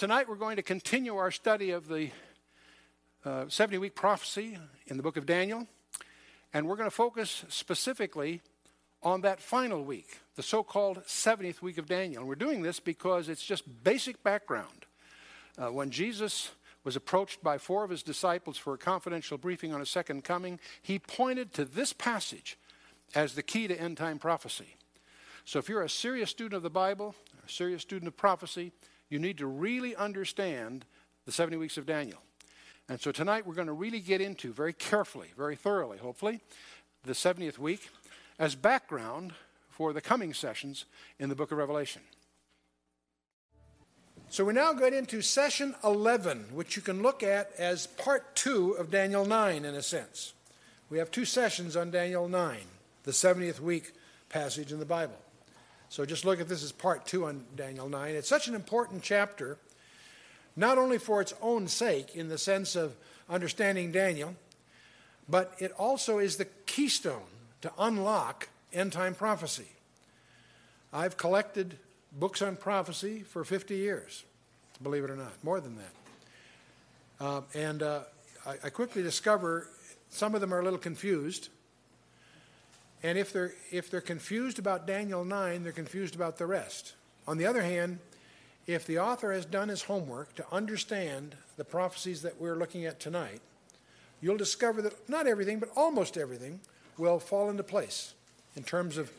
Tonight we're going to continue our study of the 70 uh, week prophecy in the book of Daniel. And we're going to focus specifically on that final week, the so called 70th week of Daniel. And we're doing this because it's just basic background. Uh, when Jesus was approached by four of his disciples for a confidential briefing on a second coming, he pointed to this passage as the key to end time prophecy. So if you're a serious student of the Bible, a serious student of prophecy, you need to really understand the 70 weeks of Daniel. And so tonight we're going to really get into very carefully, very thoroughly, hopefully, the 70th week as background for the coming sessions in the book of Revelation. So we now get into session 11, which you can look at as part two of Daniel 9 in a sense. We have two sessions on Daniel 9, the 70th week passage in the Bible. So just look at this as part two on Daniel 9. It's such an important chapter, not only for its own sake, in the sense of understanding Daniel, but it also is the keystone to unlock end time prophecy. I've collected books on prophecy for 50 years, believe it or not, more than that. Uh, and uh, I, I quickly discover some of them are a little confused and if they're, if they're confused about Daniel 9, they're confused about the rest. On the other hand, if the author has done his homework to understand the prophecies that we're looking at tonight, you'll discover that not everything, but almost everything, will fall into place in terms of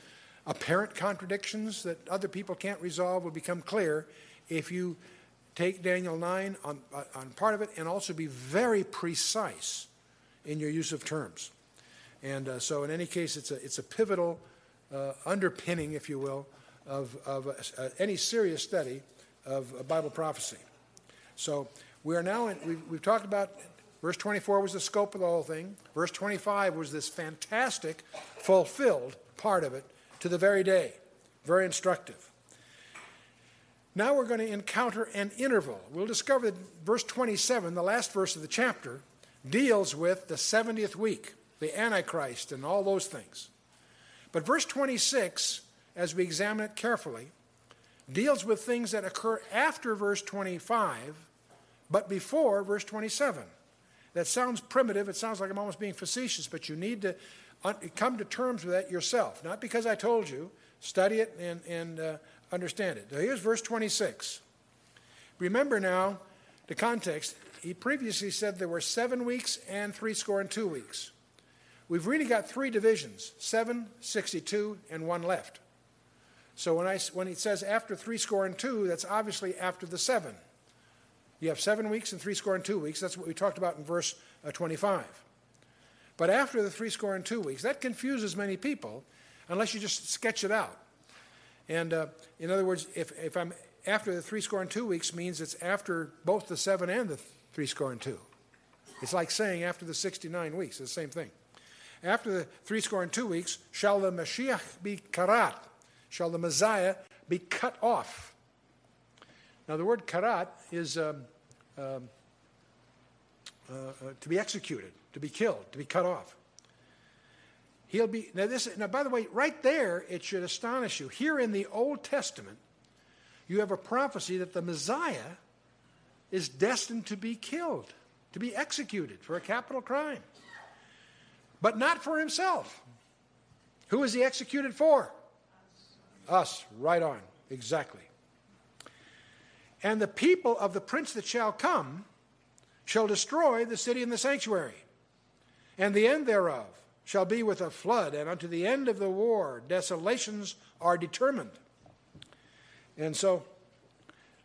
apparent contradictions that other people can't resolve will become clear if you take Daniel 9 on, on part of it and also be very precise in your use of terms. And uh, so, in any case, it's a, it's a pivotal uh, underpinning, if you will, of, of uh, any serious study of Bible prophecy. So, we are now in, we've, we've talked about verse 24 was the scope of the whole thing, verse 25 was this fantastic, fulfilled part of it to the very day. Very instructive. Now we're going to encounter an interval. We'll discover that verse 27, the last verse of the chapter, deals with the 70th week the Antichrist, and all those things. But verse 26, as we examine it carefully, deals with things that occur after verse 25, but before verse 27. That sounds primitive. It sounds like I'm almost being facetious, but you need to come to terms with that yourself. Not because I told you. Study it and, and uh, understand it. Now, here's verse 26. Remember now the context. He previously said there were seven weeks and three score and two weeks we've really got three divisions 7, 62, and one left. So when, I, when it says after three score and two, that's obviously after the seven. You have seven weeks and three score and two weeks. That's what we talked about in verse uh, 25. But after the three score and two weeks, that confuses many people unless you just sketch it out. And uh, in other words, if, if I'm after the three score and two weeks means it's after both the seven and the three score and two. It's like saying after the 69 weeks, it's the same thing. After the three score and two weeks, shall the Mashiach be karat? Shall the Messiah be cut off? Now, the word karat is um, um, uh, uh, to be executed, to be killed, to be cut off. He'll be now. This now, by the way, right there, it should astonish you. Here in the Old Testament, you have a prophecy that the Messiah is destined to be killed, to be executed for a capital crime but not for himself. Who is he executed for? Us. Us. Right on. Exactly. And the people of the prince that shall come shall destroy the city and the sanctuary, and the end thereof shall be with a flood, and unto the end of the war desolations are determined. And so,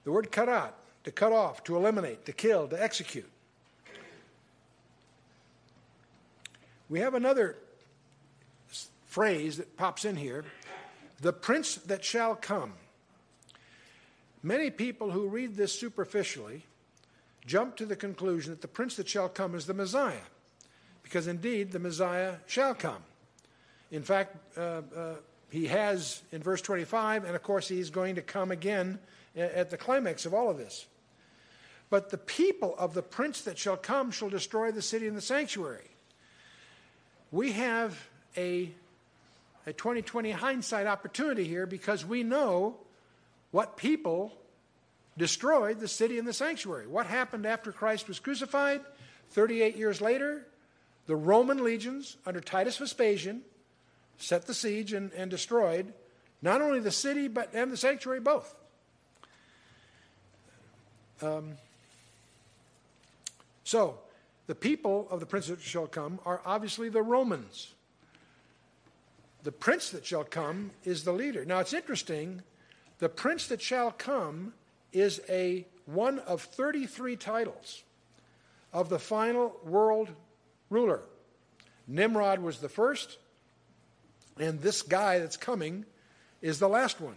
the word karat, to cut off, to eliminate, to kill, to execute. We have another phrase that pops in here the prince that shall come. Many people who read this superficially jump to the conclusion that the prince that shall come is the Messiah, because indeed the Messiah shall come. In fact, uh, uh, he has in verse 25, and of course he's going to come again at the climax of all of this. But the people of the prince that shall come shall destroy the city and the sanctuary. We have a, a 2020 hindsight opportunity here because we know what people destroyed the city and the sanctuary. What happened after Christ was crucified? 38 years later, the Roman legions under Titus Vespasian set the siege and, and destroyed not only the city but and the sanctuary both. Um, so, the people of the prince that shall come are obviously the Romans. The prince that shall come is the leader. Now, it's interesting. The prince that shall come is a one of 33 titles of the final world ruler. Nimrod was the first, and this guy that's coming is the last one.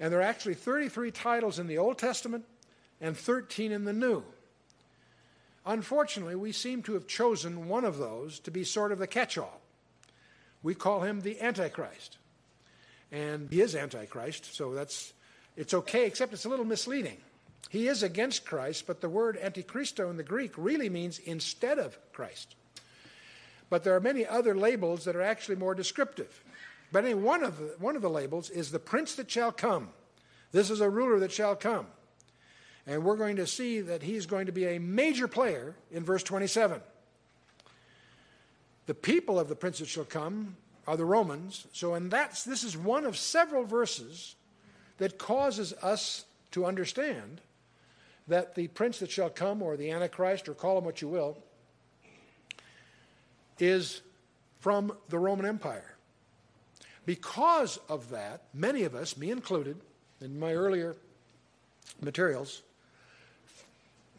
And there are actually 33 titles in the Old Testament and 13 in the New. Unfortunately, we seem to have chosen one of those to be sort of the catch all. We call him the Antichrist. And he is Antichrist, so that's it's okay, except it's a little misleading. He is against Christ, but the word antichristo in the Greek really means instead of Christ. But there are many other labels that are actually more descriptive. But anyway, one of the, one of the labels is the prince that shall come. This is a ruler that shall come. And we're going to see that he's going to be a major player in verse 27. The people of the prince that shall come are the Romans. So, and that's, this is one of several verses that causes us to understand that the prince that shall come, or the Antichrist, or call him what you will, is from the Roman Empire. Because of that, many of us, me included, in my earlier materials,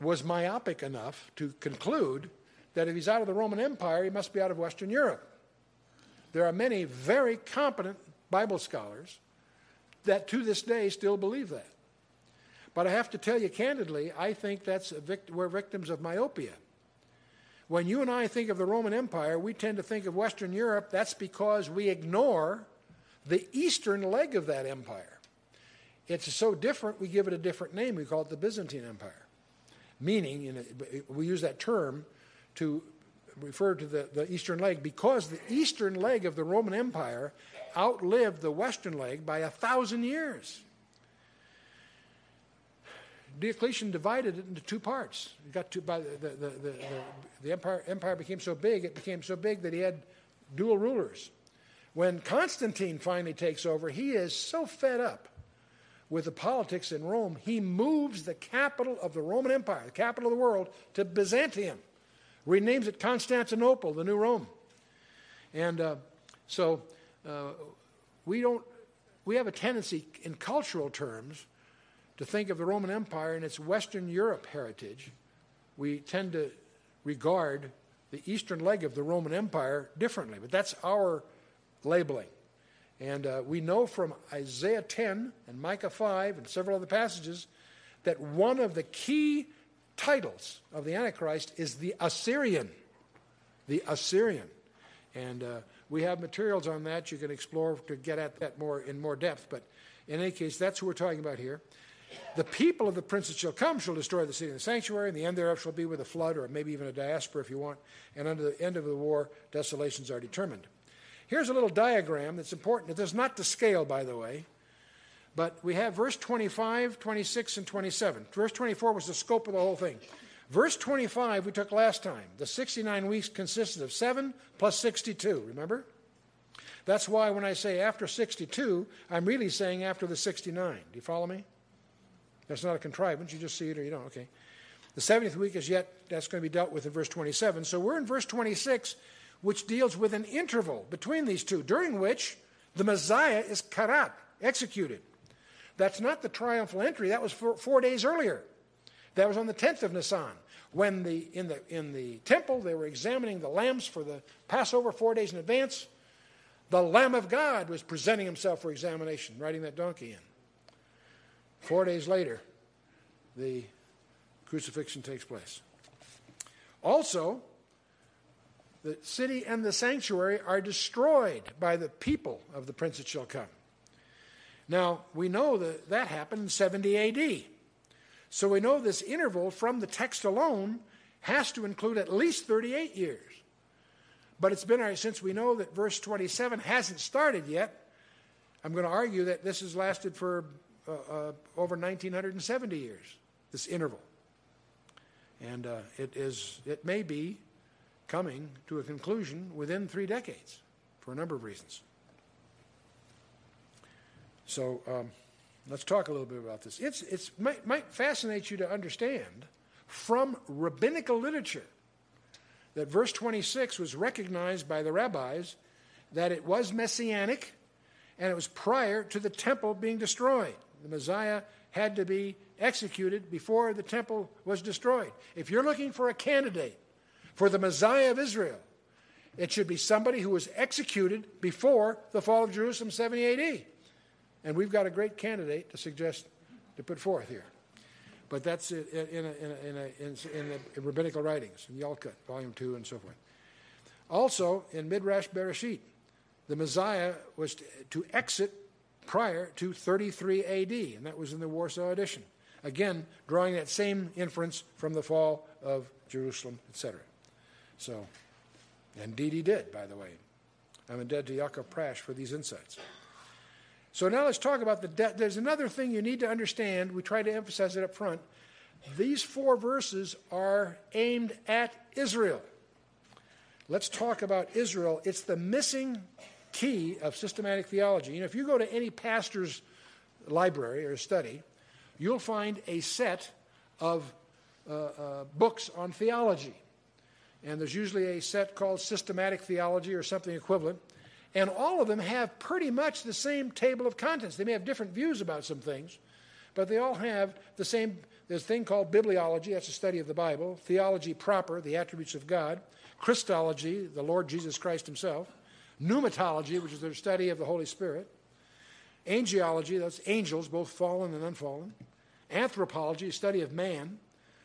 was myopic enough to conclude that if he's out of the Roman Empire, he must be out of Western Europe. There are many very competent Bible scholars that to this day still believe that. But I have to tell you candidly, I think that's vict- we're victims of myopia. When you and I think of the Roman Empire, we tend to think of Western Europe. That's because we ignore the eastern leg of that empire. It's so different, we give it a different name. We call it the Byzantine Empire meaning, you know, we use that term to refer to the, the eastern leg because the eastern leg of the Roman Empire outlived the western leg by a thousand years. Diocletian divided it into two parts. It got to, by the, the, the, the, the empire, empire became so big, it became so big that he had dual rulers. When Constantine finally takes over, he is so fed up with the politics in Rome, he moves the capital of the Roman Empire, the capital of the world, to Byzantium. Renames it Constantinople, the new Rome. And uh, so uh, we don't, we have a tendency in cultural terms to think of the Roman Empire and its Western Europe heritage. We tend to regard the eastern leg of the Roman Empire differently, but that's our labeling. And uh, we know from Isaiah 10 and Micah 5 and several other passages that one of the key titles of the Antichrist is the Assyrian. The Assyrian. And uh, we have materials on that you can explore to get at that more in more depth. But in any case, that's who we're talking about here. The people of the prince that shall come shall destroy the city and the sanctuary, and the end thereof shall be with a flood, or maybe even a diaspora if you want. And under the end of the war, desolations are determined. Here's a little diagram that's important. It is not to scale, by the way, but we have verse 25, 26, and 27. Verse 24 was the scope of the whole thing. Verse 25 we took last time. The 69 weeks consisted of 7 plus 62, remember? That's why when I say after 62, I'm really saying after the 69. Do you follow me? That's not a contrivance. You just see it or you don't. Okay. The 70th week is yet, that's going to be dealt with in verse 27. So we're in verse 26, which deals with an interval between these two, during which the Messiah is cut karat, executed. That's not the triumphal entry, that was four, four days earlier. That was on the 10th of Nisan. When the, in, the, in the temple they were examining the lambs for the Passover four days in advance, the Lamb of God was presenting himself for examination, riding that donkey in. Four days later, the crucifixion takes place. Also, the city and the sanctuary are destroyed by the people of the prince that shall come. Now, we know that that happened in 70 AD. So we know this interval from the text alone has to include at least 38 years. But it's been, since we know that verse 27 hasn't started yet, I'm going to argue that this has lasted for uh, uh, over 1970 years, this interval. And uh, it, is, it may be coming to a conclusion within three decades for a number of reasons. So um, let's talk a little bit about this. It's, it's might, might fascinate you to understand from rabbinical literature that verse 26 was recognized by the rabbis that it was messianic and it was prior to the temple being destroyed. The Messiah had to be executed before the temple was destroyed. If you're looking for a candidate for the Messiah of Israel, it should be somebody who was executed before the fall of Jerusalem 70 AD. And we've got a great candidate to suggest to put forth here. But that's in, a, in, a, in, a, in, in the rabbinical writings, in Yalkut, Volume 2, and so forth. Also, in Midrash Bereshit, the Messiah was to, to exit prior to 33 AD, and that was in the Warsaw edition. Again, drawing that same inference from the fall of Jerusalem, etc. So, indeed he did, by the way. I'm indebted to Yaakov Prasch for these insights. So now let's talk about the debt. There's another thing you need to understand. We try to emphasize it up front. These four verses are aimed at Israel. Let's talk about Israel. It's the missing key of systematic theology. You know, if you go to any pastor's library or study, you'll find a set of uh, uh, books on theology. And there's usually a set called systematic theology or something equivalent. And all of them have pretty much the same table of contents. They may have different views about some things, but they all have the same. There's a thing called bibliology, that's a study of the Bible, theology proper, the attributes of God, Christology, the Lord Jesus Christ Himself, pneumatology, which is the study of the Holy Spirit, angelology, that's angels, both fallen and unfallen, anthropology, study of man,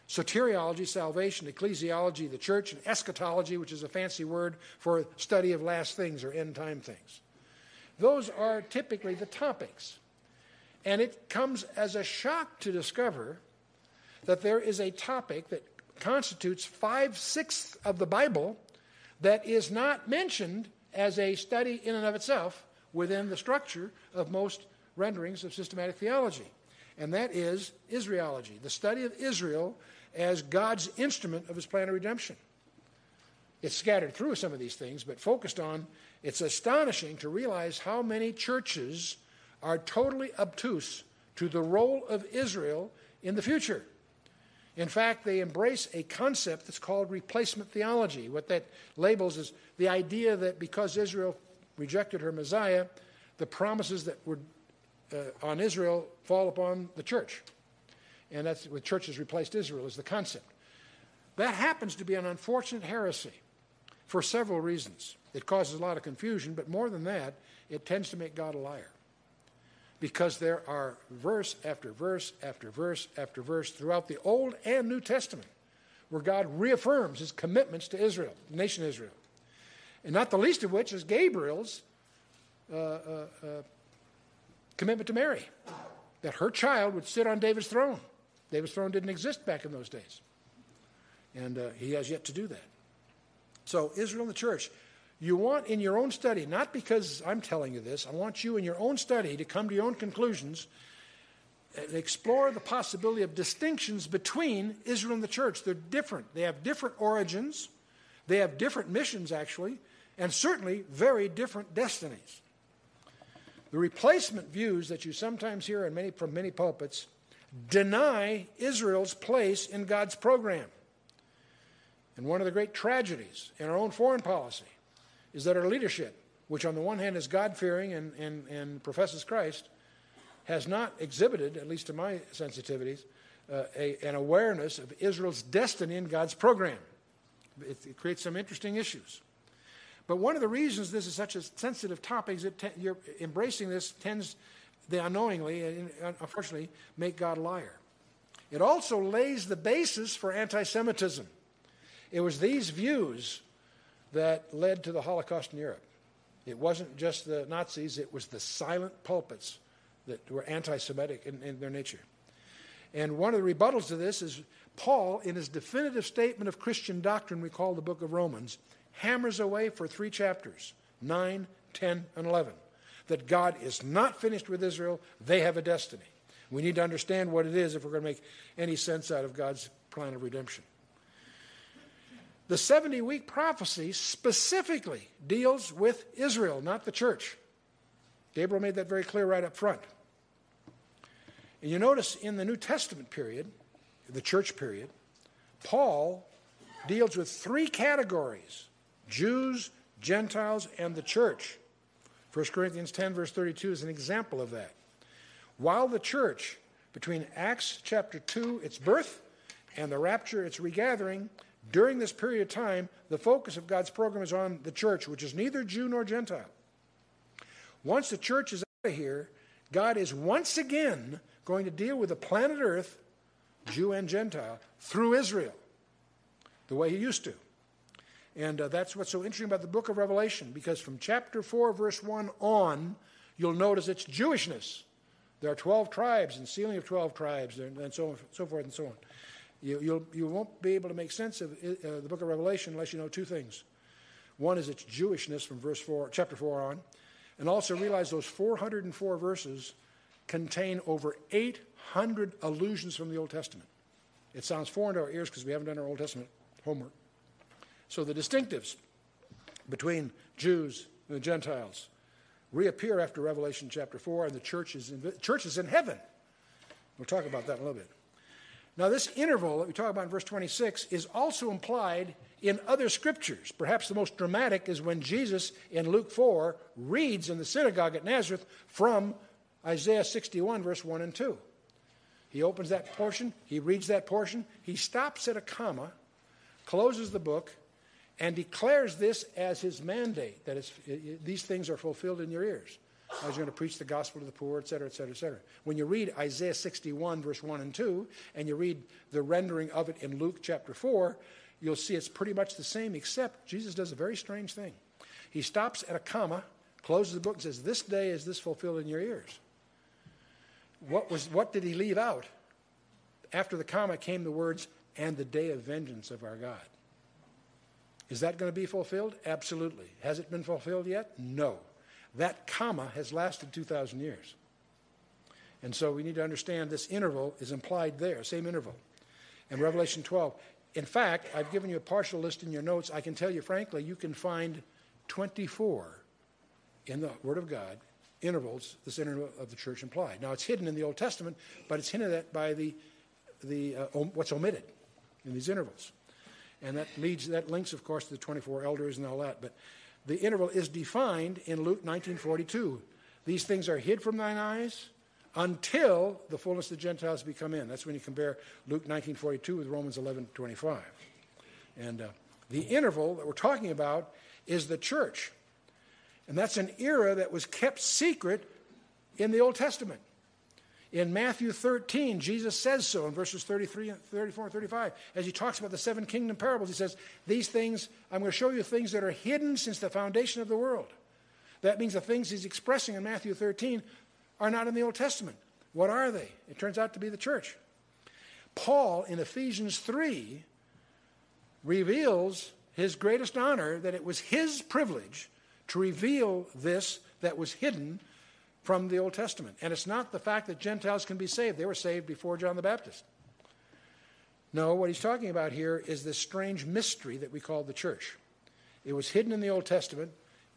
soteriology, salvation, ecclesiology, the church, and eschatology, which is a fancy word for study of last things or end time things. Those are typically the topics. And it comes as a shock to discover that there is a topic that constitutes five sixths of the Bible that is not mentioned as a study in and of itself within the structure of most renderings of systematic theology. And that is Israelology, the study of Israel as God's instrument of his plan of redemption. It's scattered through some of these things, but focused on, it's astonishing to realize how many churches are totally obtuse to the role of Israel in the future. In fact, they embrace a concept that's called replacement theology. What that labels is the idea that because Israel rejected her Messiah, the promises that were uh, on Israel fall upon the church and that's with churches replaced Israel is the concept. That happens to be an unfortunate heresy for several reasons. It causes a lot of confusion, but more than that, it tends to make God a liar. Because there are verse after verse after verse after verse throughout the Old and New Testament where God reaffirms his commitments to Israel, the nation Israel. And not the least of which is Gabriel's uh, uh, uh, commitment to Mary, that her child would sit on David's throne. David's throne didn't exist back in those days. And uh, he has yet to do that. So, Israel and the church, you want in your own study, not because I'm telling you this, I want you in your own study to come to your own conclusions and explore the possibility of distinctions between Israel and the church. They're different, they have different origins, they have different missions, actually, and certainly very different destinies. The replacement views that you sometimes hear in many, from many pulpits deny Israel's place in God's program. And one of the great tragedies in our own foreign policy is that our leadership, which on the one hand is God fearing and, and, and professes Christ, has not exhibited, at least to my sensitivities, uh, a, an awareness of Israel's destiny in God's program. It, it, creates some interesting issues. But one of the reasons this is such a sensitive topic is that te- you're embracing this tends, they unknowingly, and unfortunately, make God a liar. It also lays the basis for anti Semitism. It was these views that led to the Holocaust in Europe. It wasn't just the Nazis, it was the silent pulpits that were anti Semitic in, in, their nature. And one of the rebuttals to this is Paul, in his definitive statement of Christian doctrine, we call the book of Romans, hammers away for three chapters 9, 10, and 11 that God is not finished with Israel, they have a destiny. We need to understand what it is if we're going to make any sense out of God's plan of redemption. The 70 week prophecy specifically deals with Israel, not the church. Gabriel made that very clear right up front. And you notice in the New Testament period, the church period, Paul deals with three categories Jews, Gentiles, and the church. 1 Corinthians 10, verse 32 is an example of that. While the church, between Acts chapter 2, its birth, and the rapture, its regathering, during this period of time, the focus of God's program is on the church, which is neither Jew nor Gentile. Once the church is out of here, God is once again going to deal with the planet Earth, Jew and Gentile, through Israel, the way he used to. And uh, that's what's so interesting about the book of Revelation, because from chapter 4, verse 1 on, you'll notice it's Jewishness. There are 12 tribes and sealing of 12 tribes and so, on, so forth and so on. You, you'll, you won't be able to make sense of uh, the book of Revelation unless you know two things. One is its Jewishness from verse 4, chapter 4 on, and also realize those 404 verses contain over 800 allusions from the Old Testament. It sounds foreign to our ears because we haven't done our Old Testament homework. So the distinctives between Jews and the Gentiles reappear after Revelation chapter 4, and the church is in, church is in heaven. We'll talk about that in a little bit. Now, this interval that we talk about in verse 26 is also implied in other scriptures. Perhaps the most dramatic is when Jesus in Luke 4 reads in the synagogue at Nazareth from Isaiah 61, verse 1 and 2. He opens that portion, he reads that portion, he stops at a comma, closes the book, and declares this as his mandate that these things are fulfilled in your ears. I was going to preach the gospel to the poor, et cetera, et cetera, et cetera. When you read Isaiah 61, verse 1 and 2, and you read the rendering of it in Luke chapter 4, you'll see it's pretty much the same, except Jesus does a very strange thing. He stops at a comma, closes the book, and says, This day is this fulfilled in your ears. What, was, what did he leave out? After the comma came the words, and the day of vengeance of our God. Is that going to be fulfilled? Absolutely. Has it been fulfilled yet? No. That comma has lasted 2,000 years. And so we need to understand this interval is implied there, same interval. And Revelation 12. In fact, I've given you a partial list in your notes. I can tell you frankly, you can find 24 in the Word of God intervals this interval of the church implied. Now, it's hidden in the Old Testament, but it's hinted at by the, the, uh, what's omitted in these intervals. And that leads, that links, of course, to the 24 elders and all that. But the interval is defined in Luke 19:42. These things are hid from thine eyes until the fullness of the Gentiles be come in. That's when you compare Luke 19:42 with Romans 11:25. And uh, the interval that we're talking about is the church. And that's an era that was kept secret in the Old Testament. In Matthew 13, Jesus says so in verses 33, 34, and 35. As he talks about the seven kingdom parables, he says, These things, I'm going to show you things that are hidden since the foundation of the world. That means the things he's expressing in Matthew 13 are not in the Old Testament. What are they? It turns out to be the church. Paul in Ephesians 3 reveals his greatest honor that it was his privilege to reveal this that was hidden from the Old Testament. And it's not the fact that Gentiles can be saved, they were saved before John the Baptist. No, what he's talking about here is this strange mystery that we call the church. It was hidden in the Old Testament,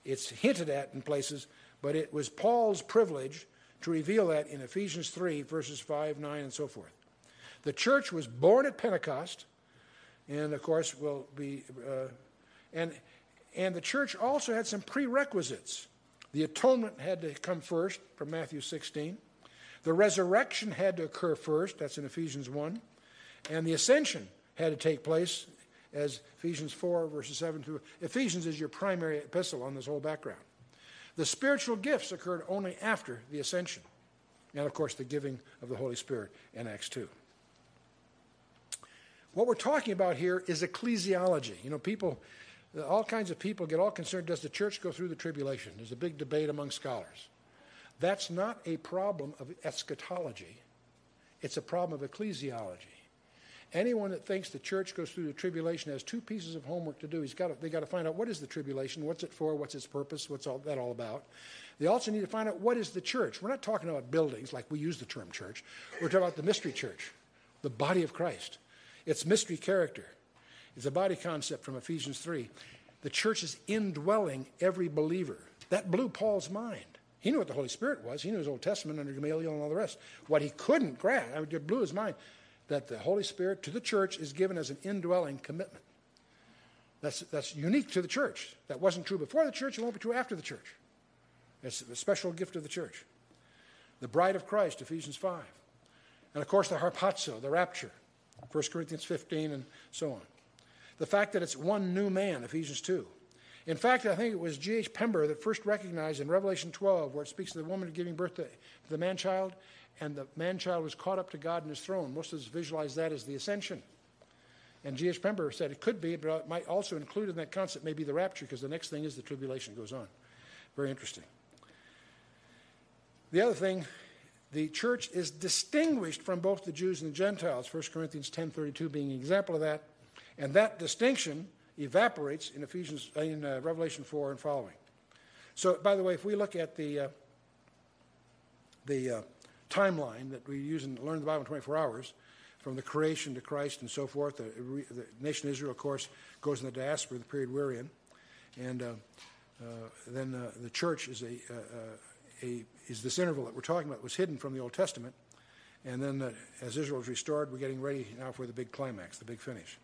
it's hinted at in places, but it was Paul's privilege to reveal that in Ephesians 3, verses 5, 9, and so forth. The church was born at Pentecost, and of course will be, uh, and and the church also had some prerequisites. The atonement had to come first from Matthew 16. The resurrection had to occur first, that's in Ephesians 1, and the ascension had to take place as Ephesians 4, verses 7 through. Ephesians is your primary epistle on this whole background. The spiritual gifts occurred only after the ascension, and of course, the giving of the Holy Spirit in Acts 2. What we're talking about here is ecclesiology. You know, people, all kinds of people get all concerned does the church go through the tribulation? There's a big debate among scholars. That's not a problem of eschatology, it's a problem of ecclesiology. Anyone that thinks the church goes through the tribulation has two pieces of homework to do. He's got to, they got to find out what is the tribulation, what's it for, what's its purpose, what's all, that all about. They also need to find out what is the church. We're not talking about buildings like we use the term church. We're talking about the mystery church, the body of Christ. Its mystery character. It's a body concept from Ephesians 3. The church is indwelling every believer. That blew Paul's mind. He knew what the Holy Spirit was. He knew his Old Testament under Gamaliel and all the rest. What he couldn't grasp, I mean, it blew his mind, that the Holy Spirit to the church is given as an indwelling commitment. That's, that's unique to the church. That wasn't true before the church, it won't be true after the church. It's a special gift of the church. The bride of Christ, Ephesians 5. And of course, the harpazo, the rapture, 1 Corinthians 15, and so on. The fact that it's one new man, Ephesians 2. In fact, I think it was G.H. Pember that first recognized in Revelation 12, where it speaks of the woman giving birth to the man child, and the man child was caught up to God in his throne. Most of us visualize that as the ascension. And G.H. Pember said it could be, but it might also include in that concept maybe the rapture, because the next thing is the tribulation goes on. Very interesting. The other thing, the church is distinguished from both the Jews and the Gentiles, 1 Corinthians 10.32 being an example of that. And that distinction evaporates in Ephesians in uh, Revelation 4 and following. So, by the way, if we look at the uh, the uh, timeline that we use and learn the Bible in 24 hours, from the creation to Christ and so forth, the, the nation of Israel, of course, goes in the diaspora, the period we're in, and uh, uh, then uh, the church is a, a is this interval that we're talking about was hidden from the Old Testament, and then as Israel is restored, we're getting ready now for the big climax, the big finish.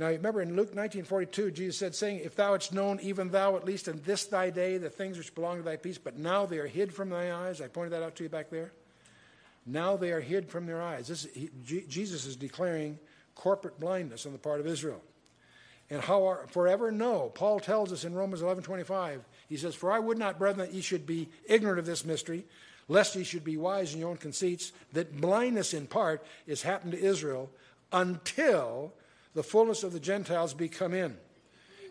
Now, remember in Luke 19:42, Jesus said, saying, If thou hadst known, even thou at least in this thy day, the things which belong to thy peace, but now they are hid from thy eyes. I pointed that out to you back there. Now they are hid from their eyes. This, he, Jesus is declaring corporate blindness on the part of Israel. And how are, forever? No. Paul tells us in Romans 11:25. He says, "For I would not, brethren, that ye should be ignorant of this mystery, lest ye should be wise in your own conceits, that blindness in part is happened to Israel until the fullness of the Gentiles be come in.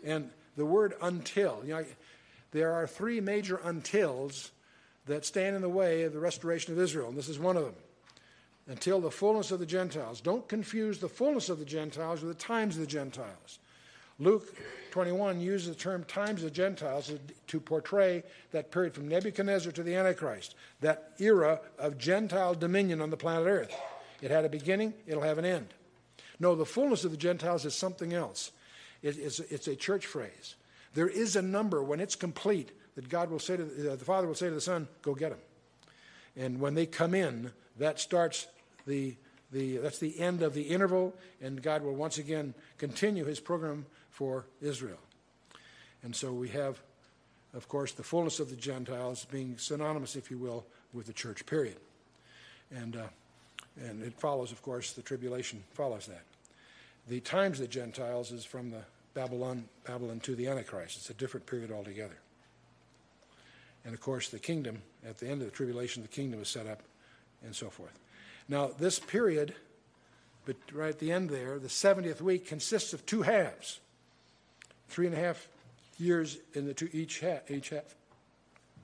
And the word until, you know, there are three major untils that stand in the way of the restoration of Israel, and this is one of them. Until the fullness of the Gentiles. Don't confuse the fullness of the Gentiles with the times of the Gentiles. Luke 21 uses the term times of the Gentiles to portray that period from Nebuchadnezzar to the Antichrist, that era of Gentile dominion on the planet Earth. It had a beginning, it'll have an end. No, the fullness of the Gentiles is something else. It, it's, it's, a church phrase. There is a number when it's complete that God will say to the, uh, the Father will say to the Son, "Go get them." And when they come in, that starts the the that's the end of the interval, and God will once again continue His program for Israel. And so we have, of course, the fullness of the Gentiles being synonymous, if you will, with the church. Period. And uh, and it follows, of course, the tribulation follows that. The times of the Gentiles is from the Babylon, Babylon to the Antichrist. It's a different period altogether. And of course, the kingdom, at the end of the tribulation, the kingdom is set up and so forth. Now, this period, but right at the end there, the 70th week consists of two halves. Three and a half years in the two, each, half, each half.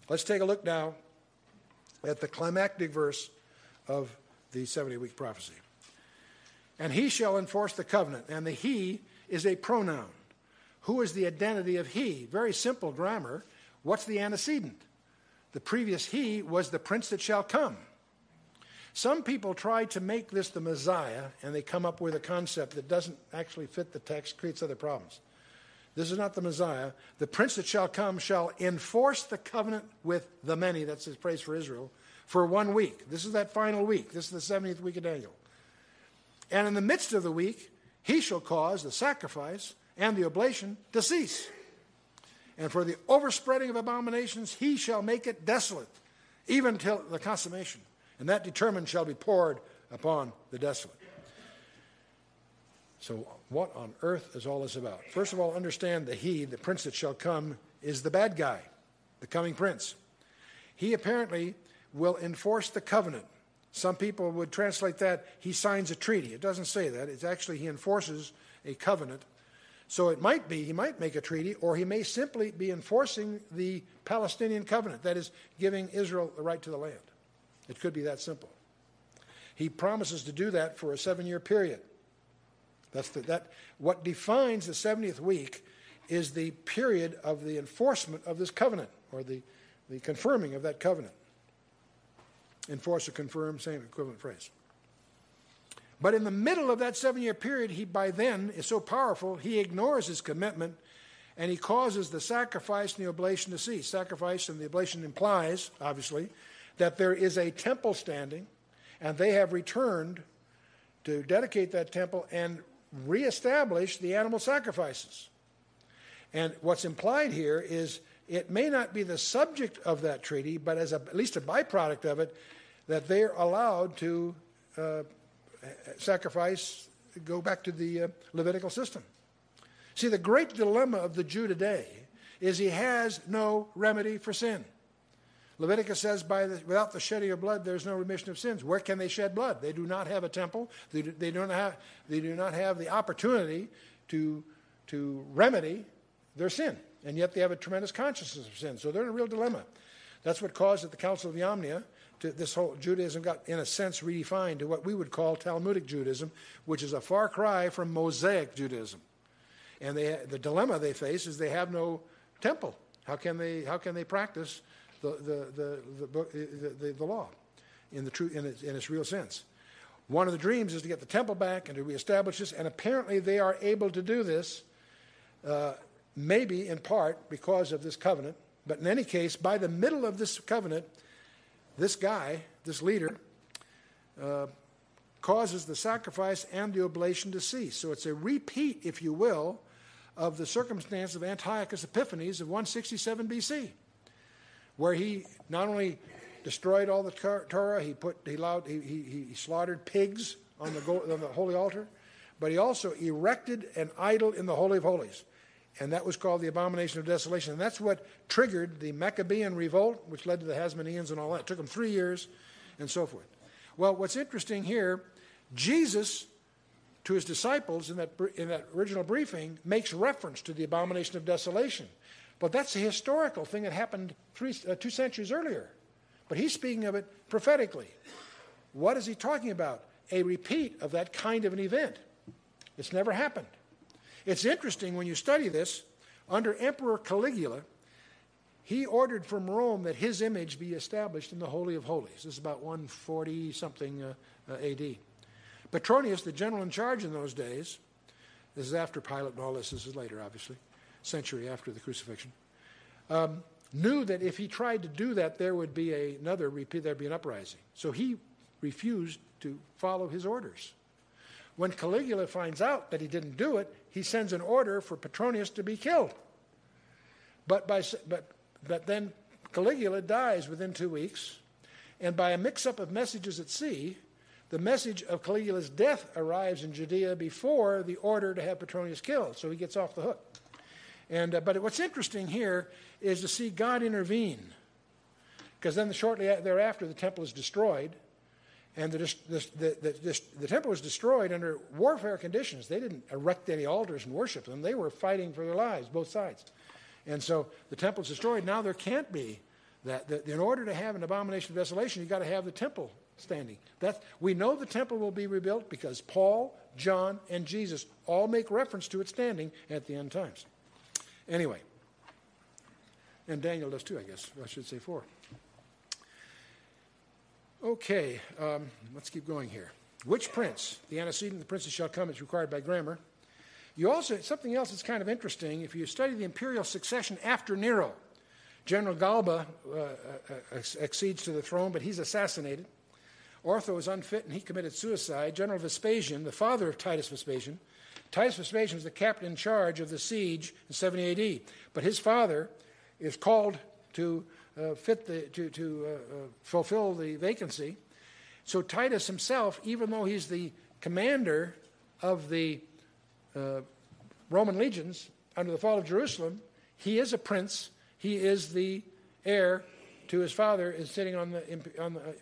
Let's take a look now at the climactic verse of the 70 week prophecy. And he shall enforce the covenant. And the he is a pronoun. Who is the identity of he? Very simple grammar. What's the antecedent? The previous he was the prince that shall come. Some people try to make this the Messiah, and they come up with a concept that doesn't actually fit the text, creates other problems. This is not the Messiah. The prince that shall come shall enforce the covenant with the many. That's his praise for Israel for one week. This is that final week. This is the 70th week of Daniel. And in the midst of the week, he shall cause the sacrifice and the oblation to cease. And for the overspreading of abominations, he shall make it desolate. even till the consummation. And that determined shall be poured upon the desolate. So, what on earth is all this about? First of all, understand that he, the prince that shall come, is the bad guy, the coming prince. He apparently will enforce the covenant. Some people would translate that he signs a treaty. It doesn't say that. It's actually he enforces a covenant. So it might be he might make a treaty, or he may simply be enforcing the Palestinian covenant, that is, giving Israel the right to the land. It could be that simple. He promises to do that for a seven year period. That's the, that, what defines the 70th week is the period of the enforcement of this covenant, or the, the confirming of that covenant. Enforce or confirm, same equivalent phrase. But in the middle of that seven year period, he by then is so powerful, he ignores his commitment and he causes the sacrifice and the oblation to cease. Sacrifice and the oblation implies, obviously, that there is a temple standing and they have returned to dedicate that temple and reestablish the animal sacrifices. And what's implied here is it may not be the subject of that treaty, but as a, at least a byproduct of it, that they're allowed to uh, sacrifice, go back to the uh, Levitical system. See, the great dilemma of the Jew today is he has no remedy for sin. Leviticus says, the, without the shedding of blood, there's no remission of sins. Where can they shed blood? They do not have a temple. They do, they don't have, they do not have the opportunity to, to remedy their sin. And yet they have a tremendous consciousness of sin. So they're in a real dilemma. That's what caused at the Council of Yamnia to this whole Judaism got, in a sense, redefined to what we would call Talmudic Judaism, which is a far cry from Mosaic Judaism. And they, the dilemma they face is they have no temple. How can they, how can they practice the, the, the, the, the, law in, the true, in, its, in its real sense? One of the dreams is to get the temple back and to reestablish this, and apparently they are able to do this, uh, maybe in part because of this covenant. But in any case, by the middle of this covenant, this guy, this leader, uh, causes the sacrifice and the oblation to cease. So it's a repeat, if you will, of the circumstance of Antiochus Epiphanes of 167 BC, where he not only destroyed all the Torah, he put he, allowed, he, he, he slaughtered pigs on the, on the holy altar, but he also erected an idol in the Holy of Holies and that was called the abomination of desolation. And that's what triggered the Maccabean revolt, which led to the Hasmoneans and all that. It took them three years and so forth. Well, what's interesting here, Jesus, to his disciples in that, in that original briefing, makes reference to the abomination of desolation. But that's a historical thing that happened three, uh, two centuries earlier. But he's speaking of it prophetically. What is he talking about? A repeat of that kind of an event. It's never happened. It's interesting when you study this, under Emperor Caligula, he ordered from Rome that his image be established in the Holy of Holies. This is about 140 something uh, uh, AD. Petronius, the general in charge in those days, this is after Pilate and all this, this is later, obviously, century after the crucifixion, um, knew that if he tried to do that, there would be a, another repeat, there'd be an uprising. So he refused to follow his orders. When Caligula finds out that he didn't do it, he sends an order for Petronius to be killed. But, by, but, but then Caligula dies within two weeks, and by a mix up of messages at sea, the message of Caligula's death arrives in Judea before the order to have Petronius killed, so he gets off the hook. And, uh, but what's interesting here is to see God intervene, because then shortly thereafter the temple is destroyed, and the, the, the, the, temple was destroyed under warfare conditions. They didn't erect any altars and worship them. They were fighting for their lives, both sides. And so the temple is destroyed. Now there can't be that. in order to have an abomination of desolation, you've got to have the temple standing. That, we know the temple will be rebuilt because Paul, John, and Jesus all make reference to it standing at the end times. Anyway, and Daniel does too, I guess. I should say four. Okay, um, let's keep going here. Which prince? The antecedent, the princes shall come, is required by grammar. You also, something else that's kind of interesting, if you study the imperial succession after Nero, General Galba uh, uh, accedes to the throne, but he's assassinated. Otho is unfit and he committed suicide. General Vespasian, the father of Titus Vespasian, Titus Vespasian was the captain in charge of the siege in 70 AD, but his father is called to uh, fit the, to, to uh, uh, fulfill the vacancy. So Titus himself, even though he's the commander of the uh, Roman legions under the fall of Jerusalem, he is a prince. He is the heir to his father, is sitting on the, on the uh,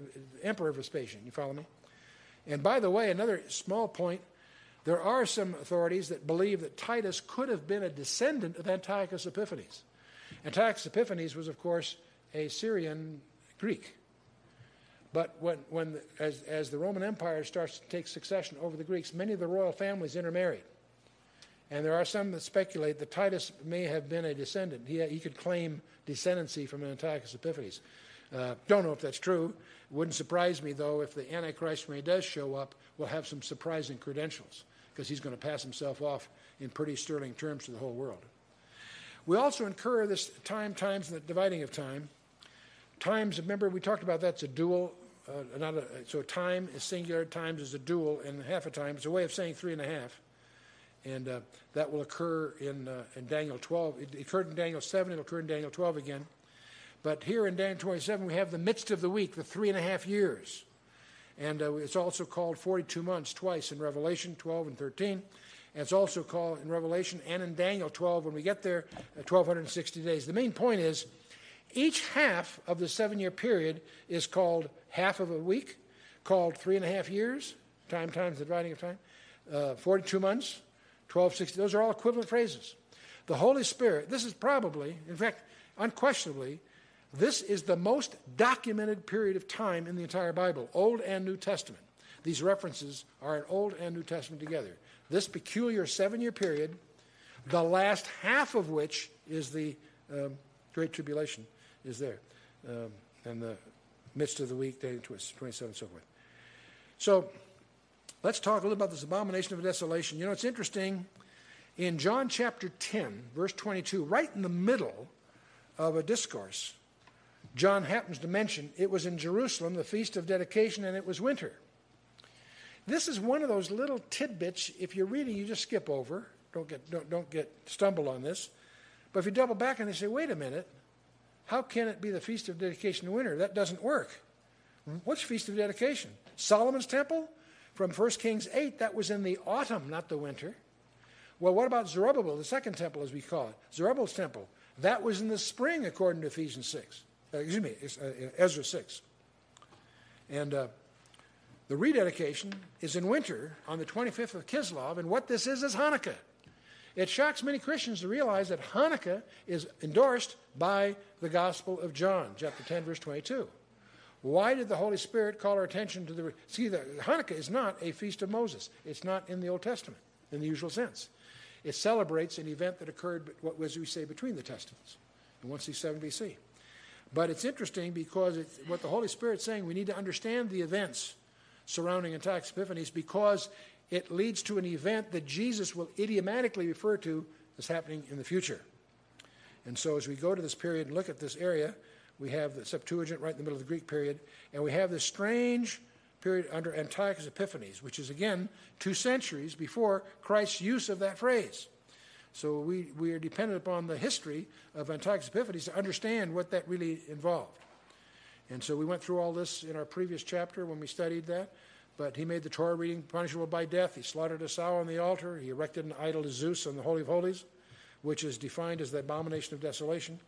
emperor Vespasian. You follow me? And by the way, another small point there are some authorities that believe that Titus could have been a descendant of Antiochus Epiphanes. Antiochus Epiphanes was, of course, a Syrian Greek. But when, when as, as the Roman Empire starts to take succession over the Greeks, many of the royal families intermarried. And there are some that speculate that Titus may have been a descendant. He, he could claim descendancy from Antiochus Epiphanes. Uh, don't know if that's true. Wouldn't surprise me, though, if the Antichrist, when he does show up, will have some surprising credentials because he's going to pass himself off in pretty sterling terms to the whole world. We also incur this time, times, and the dividing of time. Times, remember, we talked about that's a dual. Uh, not a, so time is singular, times is a dual, and half a time. It's a way of saying three and a half. And uh, that will occur in, uh, in Daniel 12. It occurred in Daniel 7, it'll occur in Daniel 12 again. But here in Daniel 27, we have the midst of the week, the three and a half years. And uh, it's also called 42 months twice in Revelation 12 and 13. And it's also called in Revelation and in Daniel 12 when we get there, uh, 1260 days. The main point is each half of the seven year period is called half of a week, called three and a half years, time times the dividing of time, uh, 42 months, 1260. Those are all equivalent phrases. The Holy Spirit, this is probably, in fact, unquestionably, this is the most documented period of time in the entire Bible, Old and New Testament. These references are in Old and New Testament together. This peculiar seven year period, the last half of which is the um, Great Tribulation, is there. Um, and the midst of the week, day 27 and so forth. So let's talk a little about this abomination of desolation. You know, it's interesting. In John chapter 10, verse 22, right in the middle of a discourse, John happens to mention it was in Jerusalem, the Feast of Dedication, and it was winter. This is one of those little tidbits, if you're reading, you just skip over. Don't get, don't, don't get stumble on this. But if you double back and they say, wait a minute, how can it be the Feast of Dedication in winter? That doesn't work. What's Feast of Dedication? Solomon's Temple? From 1 Kings 8, that was in the autumn, not the winter. Well, what about Zerubbabel, the second temple, as we call it? Zerubbabel's temple. That was in the spring, according to Ephesians 6 uh, excuse me, uh, Ezra 6. And uh, the rededication is in winter on the 25th of Kislev, and what this is is Hanukkah. It shocks many Christians to realize that Hanukkah is endorsed by the Gospel of John, chapter 10, verse 22. Why did the Holy Spirit call our attention to the. See, the, Hanukkah is not a feast of Moses. It's not in the Old Testament in the usual sense. It celebrates an event that occurred, what was we say, between the Testaments in 167 BC. But it's interesting because it, what the Holy Spirit's saying, we need to understand the events surrounding Antiochus Epiphanes because it leads to an event that Jesus will idiomatically refer to as happening in the future. And so as we go to this period and look at this area, we have the Septuagint right in the middle of the Greek period, and we have this strange period under Antiochus Epiphanes, which is again two centuries before Christ's use of that phrase. So we, we are dependent upon the history of Antiochus Epiphanes to understand what that really involved. And so we went through all this in our previous chapter when we studied that. But he made the Torah reading punishable by death. He slaughtered a sow on the altar. He erected an idol to Zeus on the Holy of Holies, which is defined as the abomination of desolation.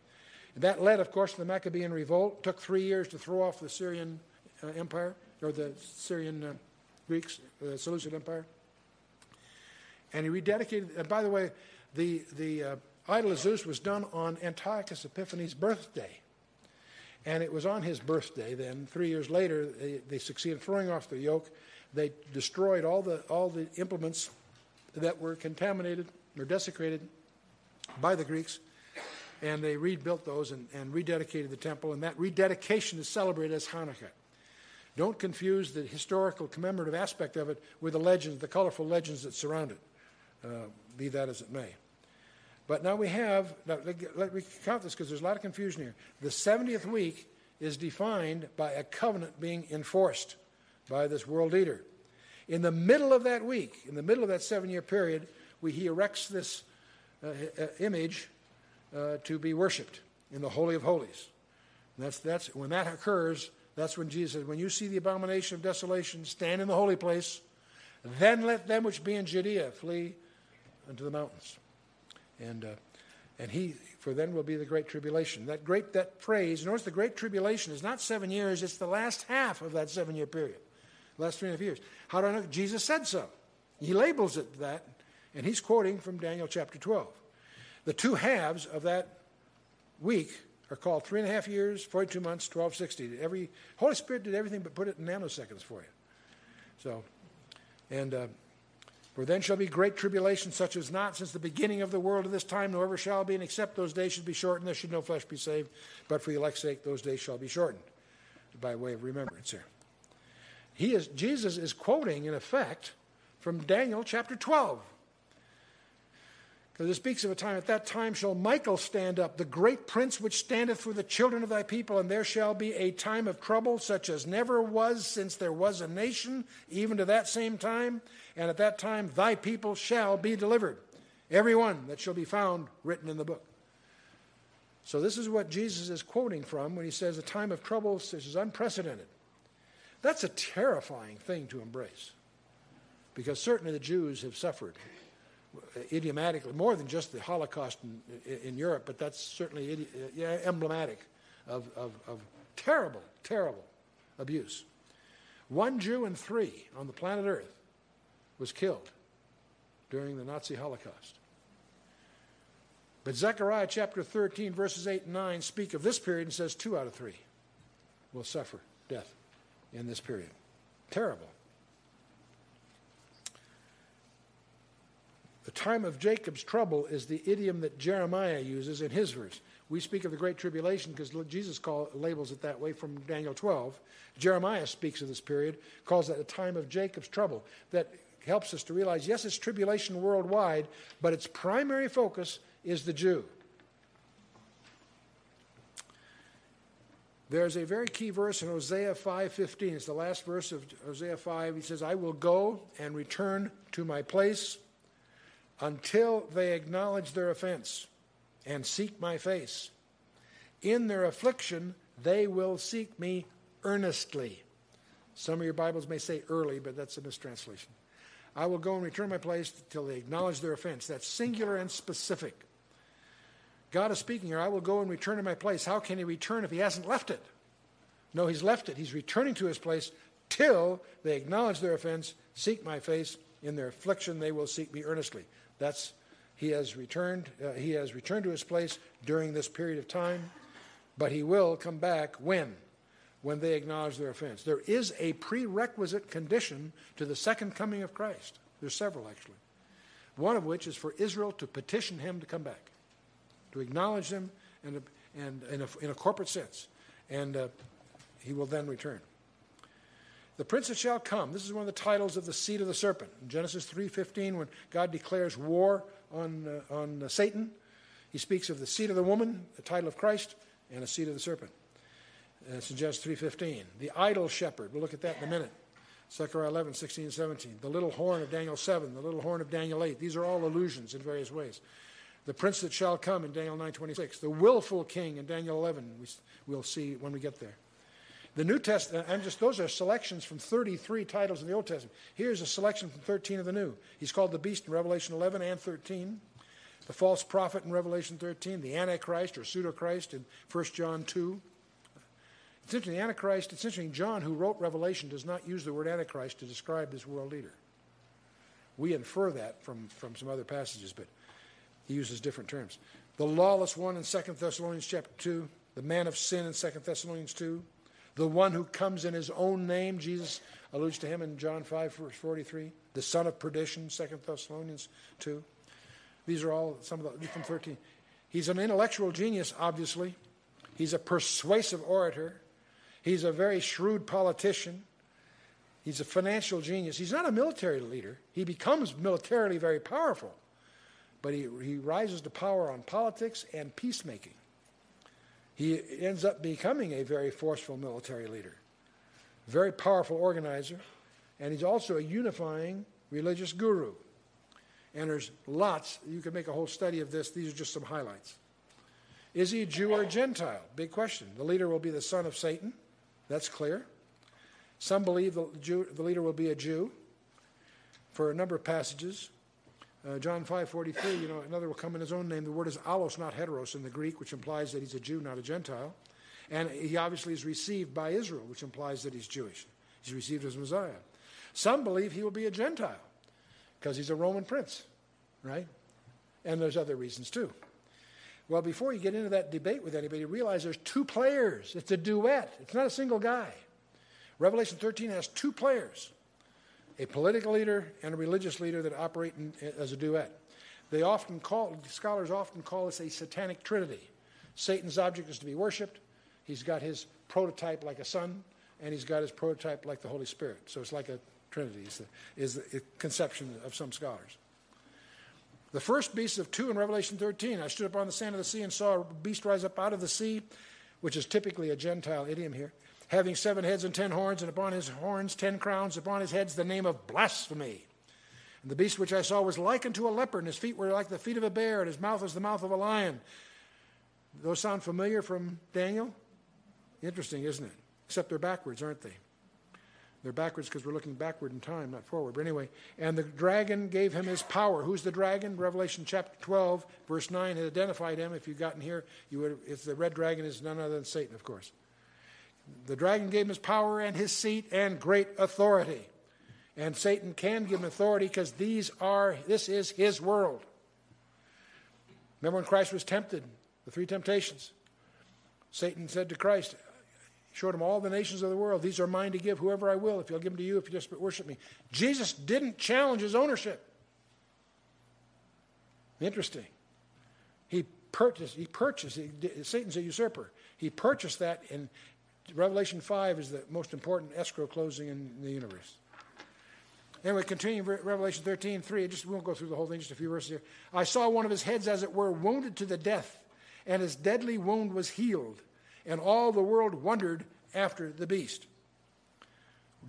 And that led, of course, to the Maccabean revolt. It took three years to throw off the Syrian uh, Empire, or the Syrian uh, Greeks, the uh, Seleucid Empire. And he rededicated, and by the way, the, the uh, idol of Zeus was done on Antiochus Epiphanes' birthday. And it was on his birthday then, three years later, they, they succeeded throwing off the yoke. They destroyed all the, all the implements that were contaminated or desecrated by the Greeks. And they rebuilt those and, and rededicated the temple. And that rededication is celebrated as Hanukkah. Don't confuse the historical commemorative aspect of it with the legends, the colorful legends that surround it, uh, be that as it may. But now we have, now let, me count this because there's a lot of confusion here. The 70th week is defined by a covenant being enforced by this world leader. In the middle of that week, in the middle of that seven year period, we, he erects this uh, uh, image uh, to be worshiped in the Holy of Holies. That's, that's when that occurs, that's when Jesus says, When you see the abomination of desolation, stand in the holy place, then let them which be in Judea flee unto the mountains. And, uh, and he, for then will be the great tribulation. That great, that phrase, notice the great tribulation is not seven years, it's the last half of that seven year period, last three and a half years. How do I know? Jesus said so. He labels it that, and he's quoting from Daniel chapter 12. The two halves of that week are called three and a half years, 42 months, 1260. Every Holy Spirit did everything but put it in nanoseconds for you. So, and uh, for then shall be great tribulation, such as not since the beginning of the world to this time, nor ever shall be, and except those days should be shortened, there should no flesh be saved. But for the elect's sake, those days shall be shortened, by way of remembrance here. He is, Jesus is quoting, in effect, from Daniel chapter 12. Because it speaks of a time, at that time shall Michael stand up, the great prince which standeth for the children of thy people, and there shall be a time of trouble such as never was since there was a nation, even to that same time. And at that time thy people shall be delivered, every one that shall be found written in the book. So this is what Jesus is quoting from when he says a time of trouble such as unprecedented. That's a terrifying thing to embrace. Because certainly the Jews have suffered idiomatically, more than just the Holocaust in, in Europe, but that's certainly yeah, emblematic of, of, of terrible, terrible abuse. One Jew in three on the planet Earth was killed during the Nazi Holocaust. But Zechariah chapter 13, verses 8 and 9 speak of this period and says two out of three will suffer death in this period. Terrible. The time of Jacob's trouble is the idiom that Jeremiah uses in his verse. We speak of the Great Tribulation because Jesus call, labels it that way from Daniel 12. Jeremiah speaks of this period, calls it the time of Jacob's trouble. That helps us to realize yes, it's tribulation worldwide, but its primary focus is the Jew. There's a very key verse in Hosea 5:15. It's the last verse of Hosea 5. He says, "I will go and return to my place until they acknowledge their offense and seek my face. In their affliction, they will seek me earnestly. Some of your Bibles may say early, but that's a mistranslation. I will go and return my place till they acknowledge their offense. That's singular and specific. God is speaking here. I will go and return to my place. How can he return if he hasn't left it? No, he's left it. He's returning to his place till they acknowledge their offense, seek my face. In their affliction, they will seek me earnestly. That's he has returned. Uh, he has returned to his place during this period of time, but he will come back when, when they acknowledge their offense. There is a prerequisite condition to the second coming of Christ. There's several actually. One of which is for Israel to petition him to come back, to acknowledge him, and and in a, in a corporate sense, and uh, he will then return. The prince that shall come. This is one of the titles of the seed of the serpent. In Genesis 3:15, when God declares war on, uh, on uh, Satan, he speaks of the seed of the woman, the title of Christ, and the seed of the serpent. That's in Genesis 3:15. The idol shepherd. We'll look at that in a minute. Zechariah 11, 16, and 17. The little horn of Daniel 7, the little horn of Daniel 8. These are all allusions in various ways. The prince that shall come in Daniel 9:26. The willful king in Daniel 11. We, we'll see when we get there. The New Testament, I'm just, those are selections from 33 titles in the Old Testament. Here's a selection from 13 of the New. He's called the beast in Revelation 11 and 13, the false prophet in Revelation 13, the Antichrist or pseudo Christ in 1 John 2. It's interesting, the Antichrist, it's interesting, John, who wrote Revelation, does not use the word Antichrist to describe this world leader. We infer that from, from some other passages, but he uses different terms. The lawless one in 2 Thessalonians chapter 2, the man of sin in 2 Thessalonians 2, the one who comes in his own name, Jesus alludes to him in John 5, verse 43. The son of perdition, 2 Thessalonians 2. These are all some of the from 13. He's an intellectual genius, obviously. He's a persuasive orator. He's a very shrewd politician. He's a financial genius. He's not a military leader. He becomes militarily very powerful, but he, he rises to power on politics and peacemaking. He ends up becoming a very forceful military leader, very powerful organizer, and he's also a unifying religious guru. And there's lots, you can make a whole study of this. These are just some highlights. Is he a Jew or a Gentile? Big question. The leader will be the son of Satan. That's clear. Some believe the, Jew, the leader will be a Jew for a number of passages. Uh, John 5:43, you know, another will come in his own name. The word is allos, not heteros in the Greek, which implies that he's a Jew, not a Gentile. And he obviously is received by Israel, which implies that he's Jewish. He's received as Messiah. Some believe he will be a Gentile because he's a Roman prince, right? And there's other reasons too. Well, before you get into that debate with anybody, realize there's two players. It's a duet. It's not a single guy. Revelation 13 has two players a political leader and a religious leader that operate in, as a duet. They often call, scholars often call this a satanic trinity. Satan's object is to be worshiped. He's got his prototype like a son, and he's got his prototype like the Holy Spirit. So it's like a trinity, is the, is the conception of some scholars. The first beast of two in Revelation 13, I stood upon the sand of the sea and saw a beast rise up out of the sea, which is typically a Gentile idiom here having seven heads and ten horns, and upon his horns ten crowns, upon his heads the name of blasphemy. And the beast which I saw was like unto a leopard, and his feet were like the feet of a bear, and his mouth was the mouth of a lion. Those sound familiar from Daniel? Interesting, isn't it? Except they're backwards, aren't they? They're backwards because we're looking backward in time, not forward. But anyway, and the dragon gave him his power. Who's the dragon? Revelation chapter 12, verse 9 had identified him. If you've gotten here, you would. If the red dragon is none other than Satan, of course. The dragon gave him his power and his seat and great authority. And Satan can give him authority because these are this is his world. Remember when Christ was tempted, the three temptations? Satan said to Christ, showed him all the nations of the world. These are mine to give whoever I will, if you'll give them to you, if you just worship me. Jesus didn't challenge his ownership. Interesting. He purchased, he purchased, he, Satan's a usurper. He purchased that and Revelation 5 is the most important escrow closing in the universe. Anyway, continue Revelation 13, 3, I just won't go through the whole thing, just a few verses here. I saw one of his heads, as it were, wounded to the death, and his deadly wound was healed, and all the world wondered after the beast.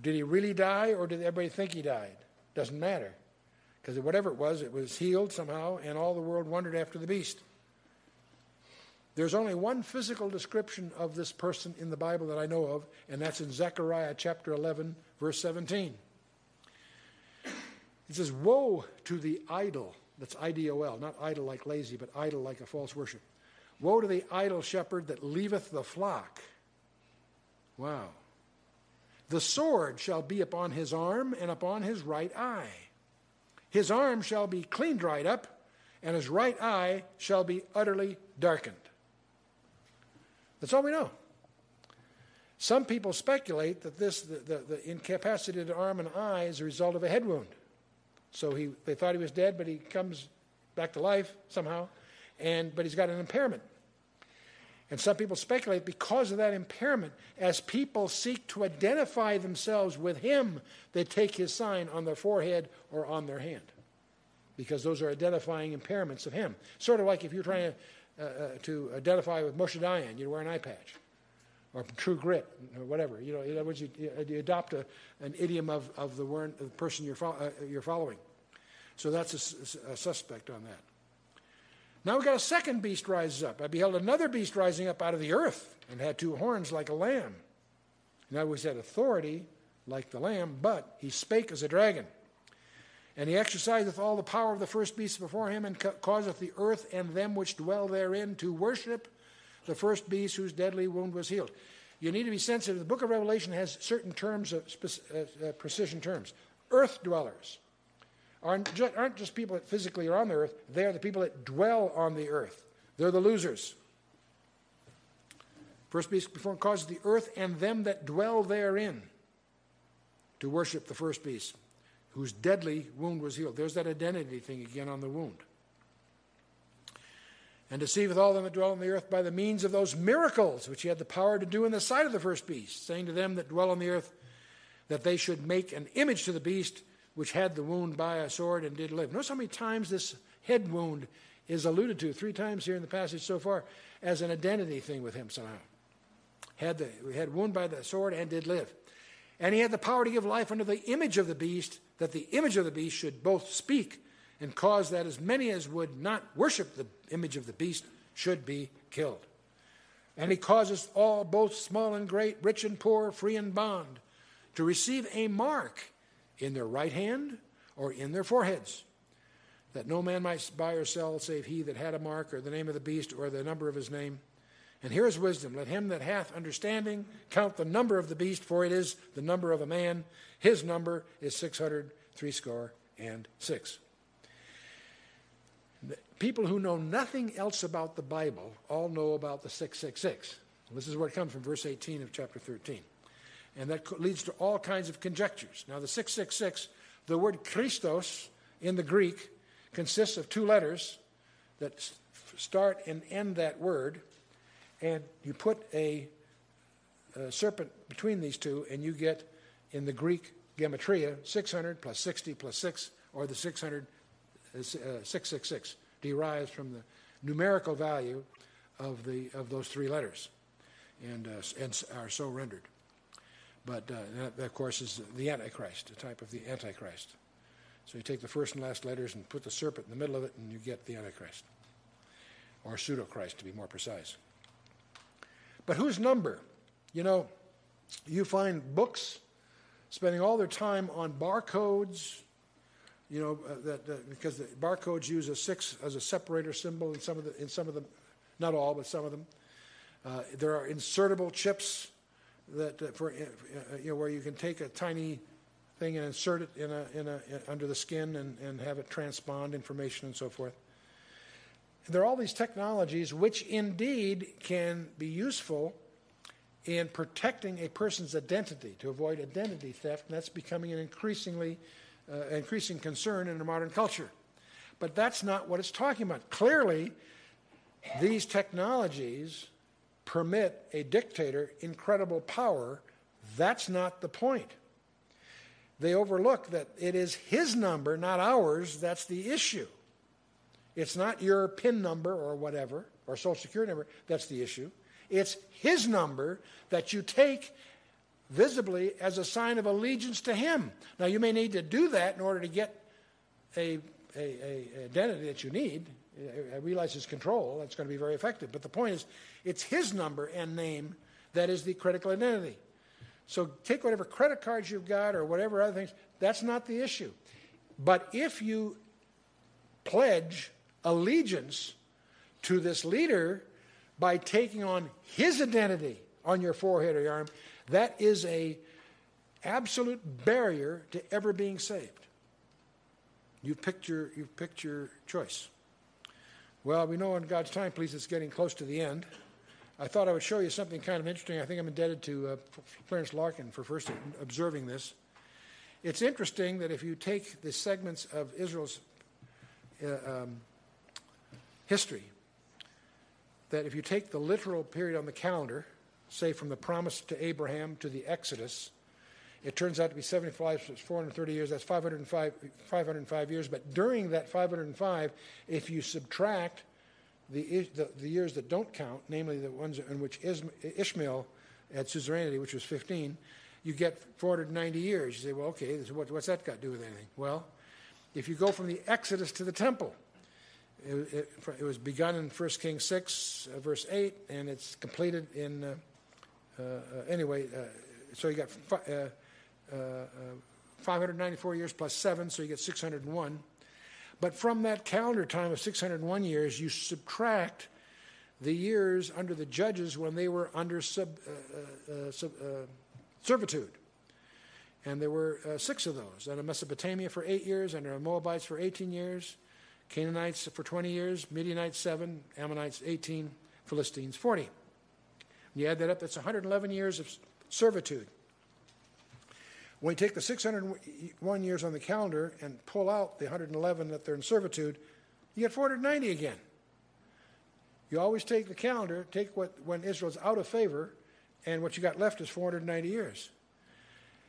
Did he really die, or did everybody think he died? Doesn't matter. Because whatever it was, it was healed somehow, and all the world wondered after the beast. There's only one physical description of this person in the Bible that I know of, and that's in Zechariah chapter 11, verse 17. It says, Woe to the idol. That's I D O L, not idle like lazy, but idol like a false worship. Woe to the idol shepherd that leaveth the flock. Wow. The sword shall be upon his arm and upon his right eye. His arm shall be clean dried up, and his right eye shall be utterly darkened. That's all we know. Some people speculate that this, the, the, the arm and eye, is a result of a head wound. So he, they thought he was dead, but he comes back to life somehow, and, but he's got an impairment. And some people speculate because of that impairment, as people seek to identify themselves with him, they take his sign on their forehead or on their hand. Because those are identifying impairments of him. Sort of like if you're trying to uh, uh, to identify with Moshe Dayan, you wear an eye patch, or True Grit, or whatever. You know, in other words, you, you adopt a, an idiom of, of the, word, the person you're, fo- uh, you're following. So that's a, a, suspect on that. Now we've got a second beast rises up. I beheld another beast rising up out of the earth and had two horns like a lamb. In other words, had authority like the lamb, but he spake as a dragon. And he exerciseth all the power of the first beast before him, and ca- causeth the earth and them which dwell therein to worship the first beast whose deadly wound was healed. You need to be sensitive. The book of Revelation has certain terms, of spe- uh, uh, precision terms. Earth dwellers aren't just, aren't just people that physically are on the earth, they are the people that dwell on the earth. They're the losers. First beast before causes the earth and them that dwell therein to worship the first beast whose deadly wound was healed. There's that identity thing again on the wound. And deceiveth all them that dwell on the earth by the means of those miracles which he had the power to do in the sight of the first beast, saying to them that dwell on the earth that they should make an image to the beast which had the wound by a sword and did live. Notice how many times this head wound is alluded to, three times here in the passage so far, as an identity thing with him somehow. Had the had wound by the sword and did live. And he had the power to give life unto the image of the beast, that the image of the beast should both speak and cause that as many as would not worship the image of the beast should be killed. And he causes all, both small and great, rich and poor, free and bond, to receive a mark in their right hand or in their foreheads, that no man might buy or sell save he that had a mark or the name of the beast or the number of his name. And here is wisdom. Let him that hath understanding count the number of the beast, for it is the number of a man. His number is six hundred threescore and six. People who know nothing else about the Bible all know about the 666. This is where it comes from, verse 18 of chapter 13. And that leads to all kinds of conjectures. Now, the 666, the word Christos in the Greek consists of two letters that start and end that word, and you put a, a serpent between these two, and you get in the Greek gematria 600 plus 60 plus 6, or the 600, uh, 666 derives from the numerical value of, the, of those three letters and, uh, and are so rendered. But uh, that, of course, is the Antichrist, a type of the Antichrist. So you take the first and last letters and put the serpent in the middle of it, and you get the Antichrist, or pseudo-Christ, to be more precise. But whose number? You know, you find books spending all their time on barcodes you know, uh, that, uh, because the barcodes use a six as a separator symbol in some of the, in some of them, not all, but some of them. Uh, there are insertable chips that uh, for uh, uh, you know where you can take a tiny thing and insert it in a, in a in, under the skin and, and have it transpond information and so forth. There are all these technologies which indeed can be useful in protecting a person's identity to avoid identity theft, and that's becoming an increasingly uh, increasing concern in the modern culture. But that's not what it's talking about. Clearly, these technologies permit a dictator incredible power. That's not the point. They overlook that it is his number, not ours, that's the issue. It's not your PIN number or whatever, or social security number, that's the issue. It's his number that you take visibly as a sign of allegiance to him. Now, you may need to do that in order to get a, a, a identity that you need. I realize his control, that's going to be very effective. But the point is, it's his number and name that is the critical identity. So take whatever credit cards you've got or whatever other things, that's not the issue. But if you pledge allegiance to this leader by taking on his identity on your forehead or your arm, that is a absolute barrier to ever being saved. You've picked your, you've picked your choice. Well, we know in God's time, please, it's getting close to the end. I thought I would show you something kind of interesting. I think I'm indebted to uh, Clarence Larkin for first observing this. It's interesting that if you take the segments of Israel's uh, um, history, that if you take the literal period on the calendar, say from the promise to Abraham to the Exodus, it turns out to be 75, so 430 years, that's 505, 505 years. But during that 505, if you subtract the, the, the, years that don't count, namely the ones in which Ishmael had suzerainty, which was 15, you get 490 years. You say, well, okay, what, what's that got to do with anything? Well, if you go from the Exodus to the temple, it, it, it was begun in 1 Kings 6, uh, verse 8, and it's completed in uh, uh, uh, anyway, uh, so you got 594 years plus seven, so you get 601. But from that calendar time of 601 years, you subtract the years under the judges when they were under sub, uh, uh, sub, uh, servitude. And there were six of those under Mesopotamia for eight years, under Moabites for 18 years, Canaanites for 20 years, Midianites seven, Ammonites 18, Philistines 40. You add that up, that's 111 years of servitude. When you take the 601 years on the calendar and pull out the 111 that they're in servitude, you get 490 again. You always take the calendar, take what when Israel's out of favor, and what you got left is 490 years.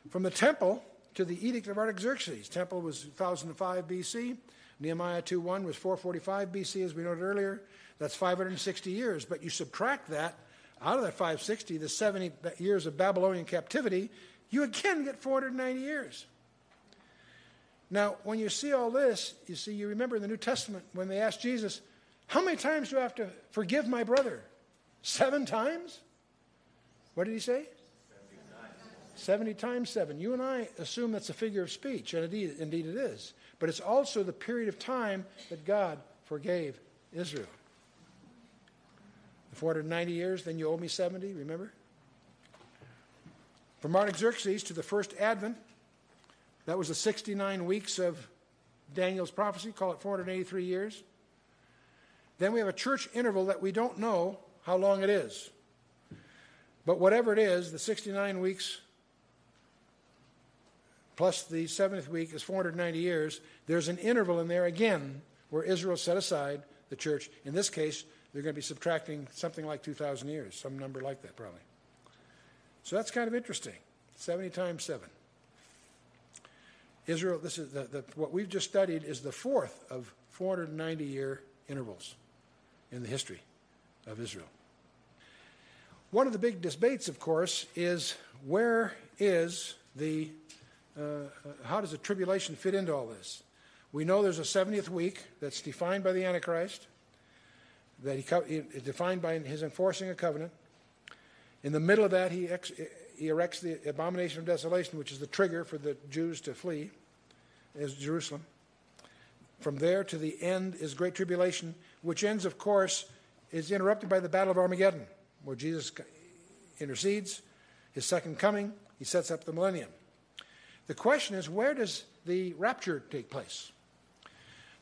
From the temple to the edict of Artaxerxes, temple was 1005 BC. Nehemiah 2:1 was 445 BC, as we noted earlier. That's 560 years. But you subtract that out of that 560, the 70 years of Babylonian captivity, you again get 490 years. Now, when you see all this, you see, you remember in the New Testament when they asked Jesus, How many times do I have to forgive my brother? Seven times? What did he say? 70 times 7. You and I assume that's a figure of speech, and indeed, indeed it is. But it's also the period of time that God forgave Israel. The 490 years, then you owe me 70, remember? From Artaxerxes to the first advent, that was the 69 weeks of Daniel's prophecy, call it 483 years. Then we have a church interval that we don't know how long it is. But whatever it is, the 69 weeks plus the seventh week is 490 years. There's an interval in there again where Israel set aside the church. In this case, they're going to be subtracting something like 2,000 years, some number like that probably. So that's kind of interesting. 70 times 7. Israel, this is the, the, what we've just studied is the fourth of 490 year intervals in the history of Israel. One of the big debates, of course, is where is the, uh, how does the tribulation fit into all this? We know there's a 70th week that's defined by the Antichrist, that he is defined by his enforcing a covenant. In the middle of that, he, ex, he erects the abomination of desolation, which is the trigger for the Jews to flee, is Jerusalem. From there to the end is great tribulation, which ends, of course, is interrupted by the battle of Armageddon, where Jesus intercedes, his second coming, he sets up the millennium. The question is, where does the rapture take place?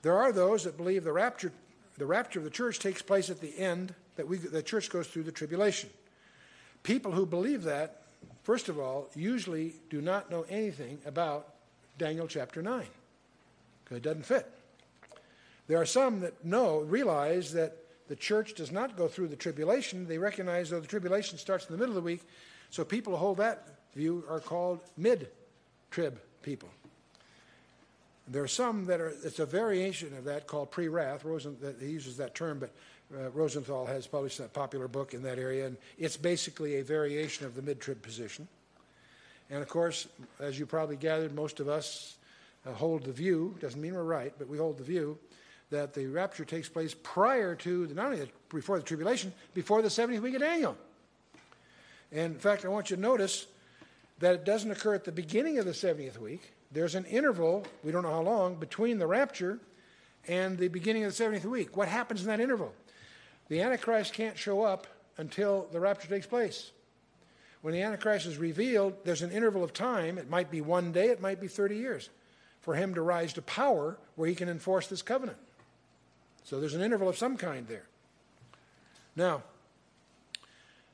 There are those that believe the rapture, the rapture of the church takes place at the end, that we, the church goes through the tribulation. People who believe that, first of all, usually do not know anything about Daniel chapter 9, because it doesn't fit. There are some that know, realize that the church does not go through the tribulation. They recognize, though, the tribulation starts in the middle of the week. So people who hold that view are called mid trib people. There are some that are, it's a variation of that called pre wrath. He uses that term, but uh, Rosenthal has published a popular book in that area, and it's basically a variation of the mid trib position. And of course, as you probably gathered, most of us uh, hold the view, doesn't mean we're right, but we hold the view that the rapture takes place prior to, the, not only before the tribulation, before the 70th week of Daniel. And in fact, I want you to notice that it doesn't occur at the beginning of the 70th week there's an interval, we don't know how long, between the rapture and the beginning of the 70th week. What happens in that interval? The Antichrist can't show up until the rapture takes place. When the Antichrist is revealed, there's an interval of time. It might be one day, it might be 30 years, for him to rise to power where he can enforce this covenant. So there's an interval of some kind there. Now,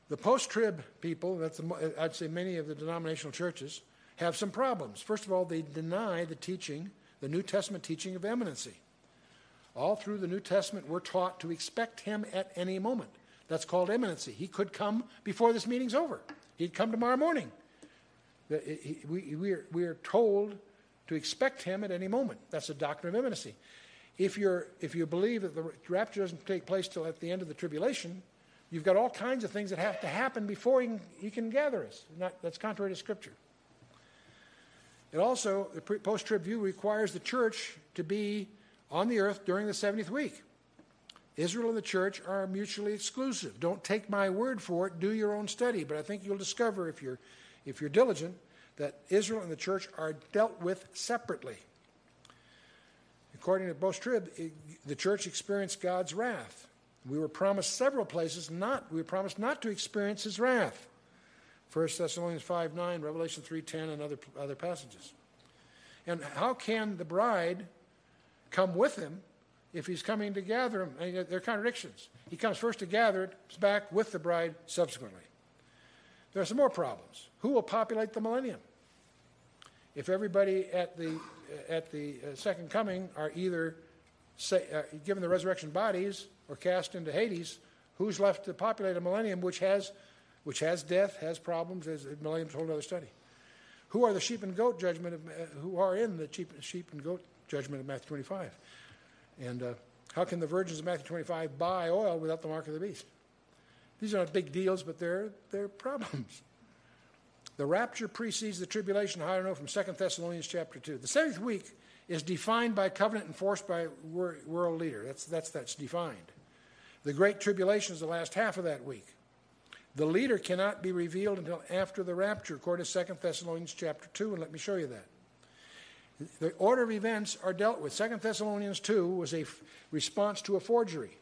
the post trib people, that's the, I'd say many of the denominational churches, have some problems. First of all, they deny the teaching, the New Testament teaching of imminency. All through the New Testament, we're taught to expect him at any moment. That's called imminency. He could come before this meeting's over. He'd come tomorrow morning. We, are, told to expect him at any moment. That's the doctrine of imminency. If, you're, if you believe that the rapture doesn't take place till at the end of the tribulation, you've got all kinds of things that have to happen before he can, he can gather us. Not, that's contrary to Scripture. It also, the post trib view requires the church to be on the earth during the 70th week. Israel and the church are mutually exclusive. Don't take my word for it, do your own study. But I think you'll discover, if you're, if you're diligent, that Israel and the church are dealt with separately. According to post trib, the church experienced God's wrath. We were promised several places not, we were promised not to experience his wrath. 1 Thessalonians 5 9, Revelation 3 10, and other, other passages. And how can the bride come with him if he's coming to gather them? I mean, there are contradictions. He comes first to gather it, back with the bride subsequently. There are some more problems. Who will populate the millennium? If everybody at the, at the uh, second coming are either say, uh, given the resurrection bodies or cast into Hades, who's left to populate a millennium which has which has death, has problems, as Millennium's a whole other study. Who are the sheep and goat judgment of, uh, who are in the sheep, sheep and goat judgment of Matthew 25? And uh, how can the virgins of Matthew 25 buy oil without the mark of the beast? These are not big deals, but they're, they're problems. The rapture precedes the tribulation, I know from 2 Thessalonians chapter 2. The seventh week is defined by covenant enforced by world leader. That's, that's, that's defined. The Great Tribulation is the last half of that week. The leader cannot be revealed until after the rapture, according to 2 Thessalonians chapter 2, and let me show you that. The order of events are dealt with. 2 Thessalonians 2 was a f- response to a forgery.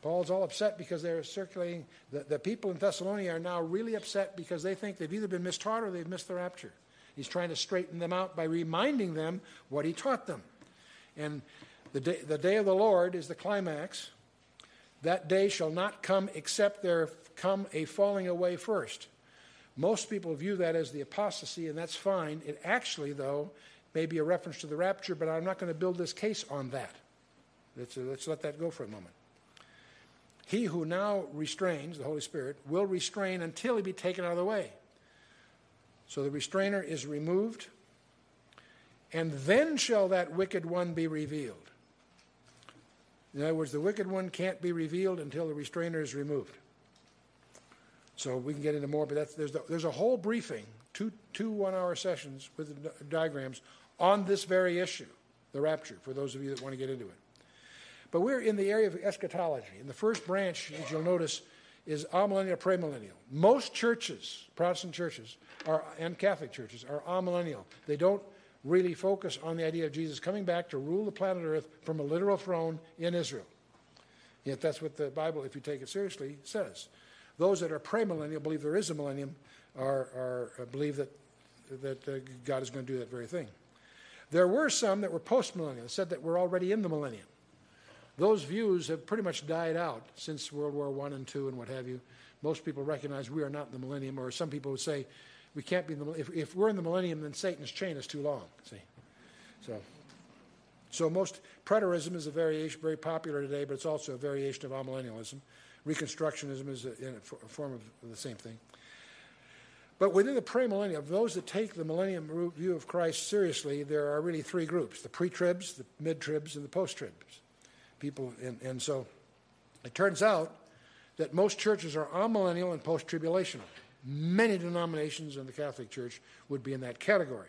Paul's all upset because they're circulating. The, the people in Thessalonica are now really upset because they think they've either been mistaught or they've missed the rapture. He's trying to straighten them out by reminding them what he taught them. And the day, the day of the Lord is the climax. That day shall not come except there come a falling away first. Most people view that as the apostasy, and that's fine. It actually, though, may be a reference to the rapture, but I'm not going to build this case on that. Let's, uh, let's let that go for a moment. He who now restrains, the Holy Spirit, will restrain until he be taken out of the way. So the restrainer is removed, and then shall that wicked one be revealed. In other words, the wicked one can't be revealed until the restrainer is removed. So we can get into more, but there's, the, there's a whole briefing, two, two one hour sessions with the diagrams on this very issue, the rapture, for those of you that want to get into it. But we're in the area of eschatology. And the first branch, as you'll notice, is amillennial, premillennial. Most churches, Protestant churches, are, and Catholic churches, are amillennial. They don't really focus on the idea of Jesus coming back to rule the planet Earth from a literal throne in Israel. Yet that's what the Bible, if you take it seriously, says. Those that are premillennial believe there is a millennium, are, are uh, believe that that uh, God is going to do that very thing. There were some that were postmillennial, said that we're already in the millennium. Those views have pretty much died out since World War I and II and what have you. Most people recognize we are not in the millennium, or some people would say we can't be in the if, if we're in the millennium, then Satan's chain is too long. See, so so most preterism is a variation, very popular today, but it's also a variation of amillennialism. Reconstructionism is a, form of the same thing. But within the premillennial, those that take the millennium view of Christ seriously, there are really three groups the pre tribs, the mid tribs, and the post tribs. People, and, and so it turns out that most churches are amillennial and post tribulational. Many denominations in the Catholic Church would be in that category.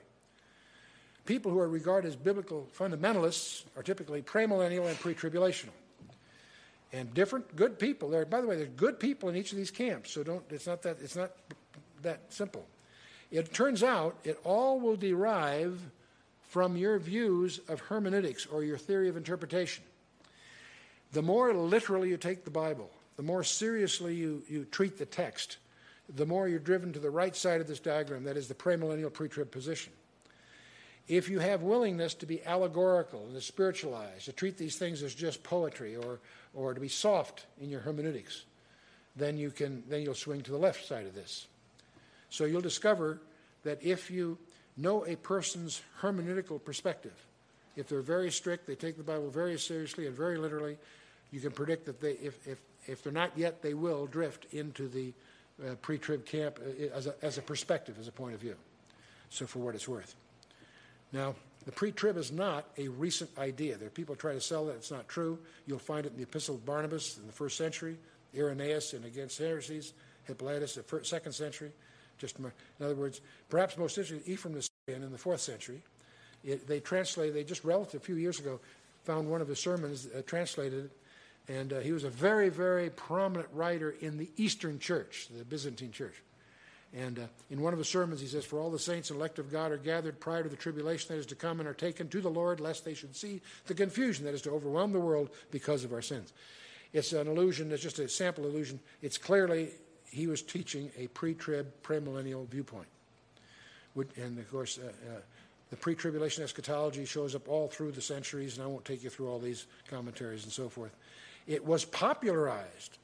People who are regarded as biblical fundamentalists are typically premillennial and pre tribulational and different good people there. By the way, there's good people in each of these camps, so don't. It's not that. It's not that simple. It turns out it all will derive from your views of hermeneutics or your theory of interpretation. The more literally you take the Bible, the more seriously you, you treat the text, the more you're driven to the right side of this diagram, that is the premillennial pre trib position. If you have willingness to be allegorical and to spiritualize, to treat these things as just poetry or, or to be soft in your hermeneutics, then you can then you'll swing to the left side of this. So you'll discover that if you know a person's hermeneutical perspective, if they're very strict, they take the Bible very seriously and very literally, you can predict that they, if, if, if they're not yet, they will drift into the uh, pre-trib camp uh, as a, as a perspective, as a point of view. So for what it's worth. Now, the pre-trib is not a recent idea. There are people try to sell that. It's not true. You'll find it in the Epistle of Barnabas in the first century, Irenaeus in Against Heresies, Hippolytus in the second century. Just in other words, perhaps most interesting, Ephraem the Syrian in the fourth century. It, they translated. They just relative a few years ago found one of his sermons uh, translated, and uh, he was a very, very prominent writer in the Eastern Church, the Byzantine Church. And uh, in one of his sermons, he says, For all the saints and elect of God are gathered prior to the tribulation that is to come and are taken to the Lord, lest they should see the confusion that is to overwhelm the world because of our sins. It's an illusion, it's just a sample illusion. It's clearly, he was teaching a pre trib, premillennial viewpoint. And of course, uh, uh, the pre tribulation eschatology shows up all through the centuries, and I won't take you through all these commentaries and so forth. It was popularized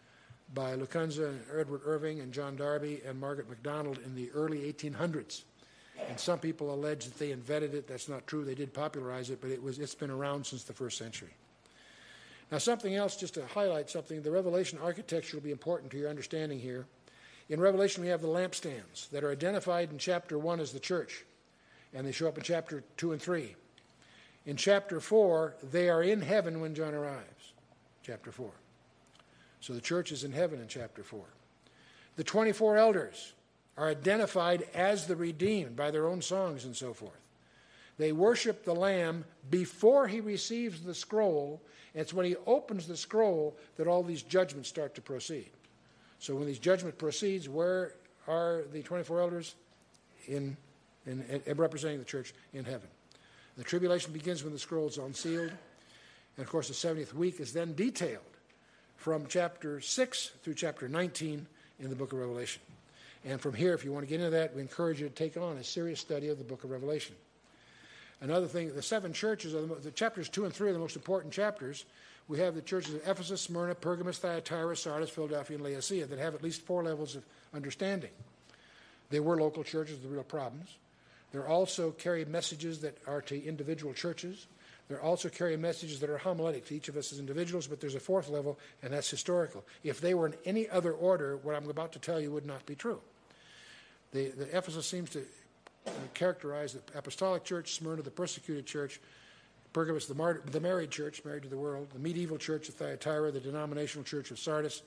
by Lacunza, Edward Irving, and John Darby, and Margaret MacDonald in the early 1800s. And some people allege that they invented it. That's not true. They did popularize it, but it was, it's been around since the first century. Now, something else, just to highlight something, the Revelation architecture will be important to your understanding here. In Revelation, we have the lampstands that are identified in chapter 1 as the church, and they show up in chapter 2 and 3. In chapter 4, they are in heaven when John arrives. Chapter 4. So the church is in heaven in chapter 4. The 24 elders are identified as the redeemed by their own songs and so forth. They worship the Lamb before he receives the scroll. And it's when he opens the scroll that all these judgments start to proceed. So when these judgment proceeds, where are the 24 elders? In, in, in representing the church in heaven. The tribulation begins when the scroll is unsealed. And of course, the 70th week is then detailed from chapter 6 through chapter 19 in the book of Revelation. And from here, if you want to get into that, we encourage you to take on a serious study of the book of Revelation. Another thing, the seven churches, are the, the chapters 2 and 3 are the most important chapters. We have the churches of Ephesus, Smyrna, Pergamos, Thyatira, Sardis, Philadelphia, and Laodicea that have at least four levels of understanding. They were local churches with real problems. They also carry messages that are to individual churches. They also carry messages that are homiletic to each of us as individuals, but there's a fourth level, and that's historical. If they were in any other order, what I'm about to tell you would not be true. The, the Ephesus seems to uh, characterize the apostolic church, Smyrna, the persecuted church, Pergamos, the, the married church, married to the world, the medieval church of Thyatira, the denominational church of Sardis,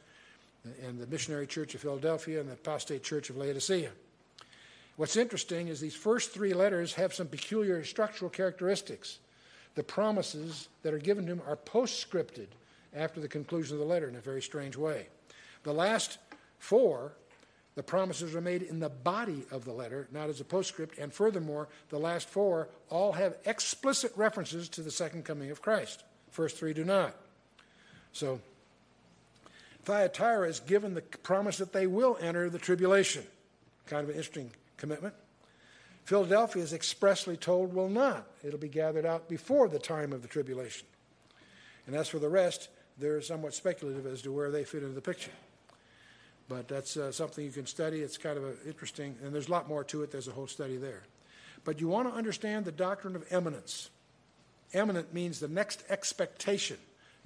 and the missionary church of Philadelphia, and the apostate church of Laodicea. What's interesting is these first three letters have some peculiar structural characteristics. The promises that are given to him are postscripted after the conclusion of the letter in a very strange way. The last four, the promises are made in the body of the letter, not as a postscript. And furthermore, the last four all have explicit references to the second coming of Christ. First three do not. So, Thyatira is given the promise that they will enter the tribulation. Kind of an interesting commitment. Philadelphia is expressly told will not. It'll be gathered out before the time of the tribulation. And as for the rest, they're somewhat speculative as to where they fit into the picture. But that's uh, something you can study. It's kind of interesting, and there's a lot more to it. There's a whole study there. But you want to understand the doctrine of imminence. Imminent means the next expectation.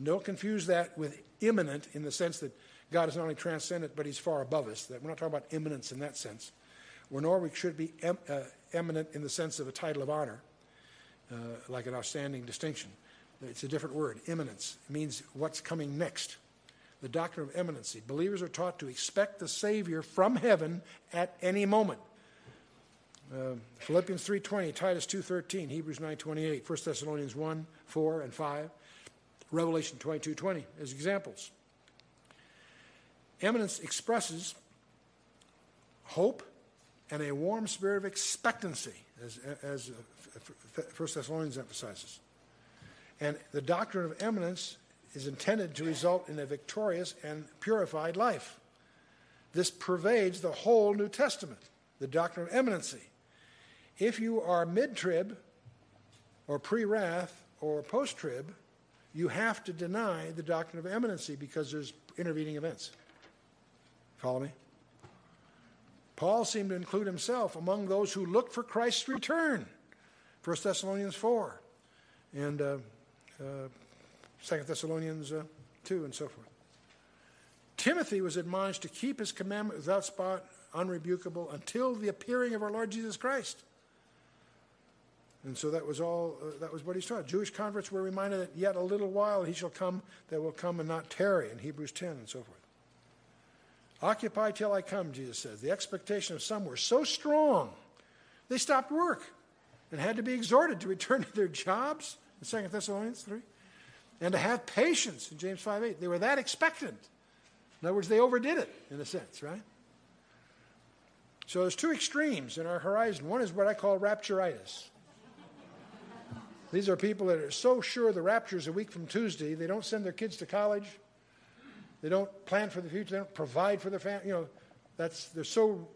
Don't confuse that with immanent in the sense that God is not only transcendent, but He's far above us. That we're not talking about immanence in that sense where Norwich should be em, uh, eminent in the sense of a title of honor, uh, like an outstanding distinction. It's a different word. Imminence it means what's coming next. The doctrine of imminency. Believers are taught to expect the Savior from heaven at any moment. Uh, Philippians 3.20, Titus 2.13, Hebrews 9.28, 1 Thessalonians 1, 4, and 5, Revelation 22.20 as examples. Imminence expresses hope, and a warm spirit of expectancy, as, as uh, First Thessalonians emphasizes. And the doctrine of imminence is intended to result in a victorious and purified life. This pervades the whole New Testament, the doctrine of imminency. If you are mid trib, or pre wrath, or post trib, you have to deny the doctrine of imminency because there's intervening events. Follow me? Paul seemed to include himself among those who looked for Christ's return. 1 Thessalonians 4 and uh, uh, 2 Thessalonians uh, 2 and so forth. Timothy was admonished to keep his commandment without spot, unrebukable, until the appearing of our Lord Jesus Christ. And so that was all, uh, that was what he taught. Jewish converts were reminded that yet a little while he shall come that will come and not tarry in Hebrews 10 and so forth. Occupy till I come, Jesus says. The expectation of some were so strong, they stopped work and had to be exhorted to return to their jobs in 2 Thessalonians 3 and to have patience in James 5 8. They were that expectant. In other words, they overdid it in a sense, right? So there's two extremes in our horizon. One is what I call rapturitis. These are people that are so sure the rapture is a week from Tuesday, they don't send their kids to college. They don't plan for the future. They don't provide for their family. You know, that's they're so.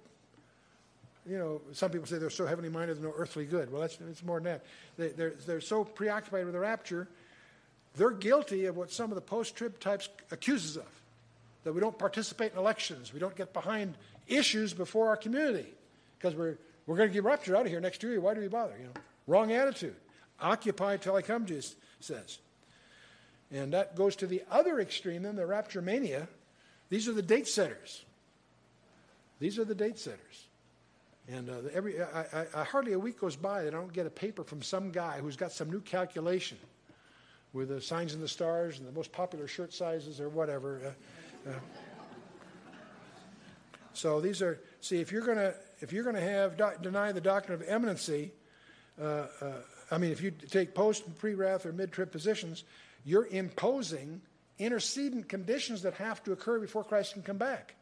You know, some people say they're so heavenly minded, there's no earthly good. Well, that's it's more than that. They, they're they're so preoccupied with the rapture, they're guilty of what some of the post-trib types accuses of, that we don't participate in elections, we don't get behind issues before our community, because we're we're going to get raptured out of here next year. Why do we bother? You know, wrong attitude. Occupy till I come, Jesus says. And that goes to the other extreme, then the rapture mania. These are the date setters. These are the date setters. And uh, every, I, I, I, hardly a week goes by that I don't get a paper from some guy who's got some new calculation with the signs and the stars and the most popular shirt sizes or whatever. Uh, uh. So these are see if you're gonna if you're gonna have do, deny the doctrine of imminency, uh, uh, I mean, if you take post and pre wrath or mid trib positions, you're imposing intercedent conditions that have to occur before Christ can come back.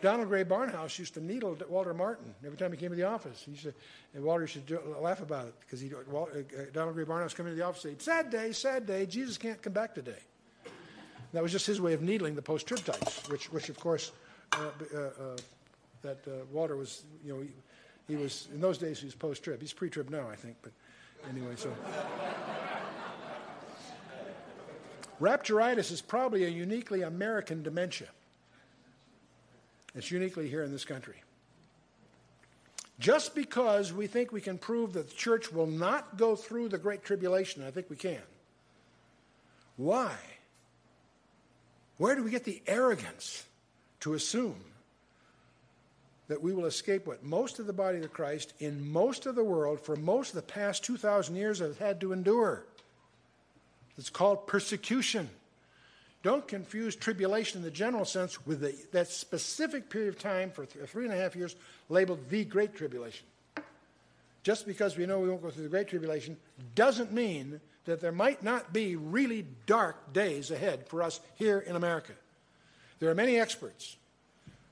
Donald Grey Barnhouse used to needle Walter Martin every time he came to the office. He to, and Walter used to laugh about it because he, Walter, uh, Donald Grey Barnhouse come into the office and "Sad day, sad day. Jesus can't come back today." That was just his way of needling the post-trib types, which, which of course, uh, uh, uh that uh, Walter was, you know, he, he, was in those days he was post-trib. He's pre-trib now, I think, but anyway, so. Rapturitis is probably a uniquely American dementia. It's uniquely here in this country. Just because we think we can prove that the church will not go through the Great Tribulation, I think we can. Why? Where do we get the arrogance to assume that we will escape what most of the body of Christ in most of the world for most of the past 2,000 years have had to endure? It's called persecution. Don't confuse tribulation in the general sense with the, that specific period of time for th- three and a half years labeled the Great Tribulation. Just because we know we won't go through the Great Tribulation doesn't mean that there might not be really dark days ahead for us here in America. There are many experts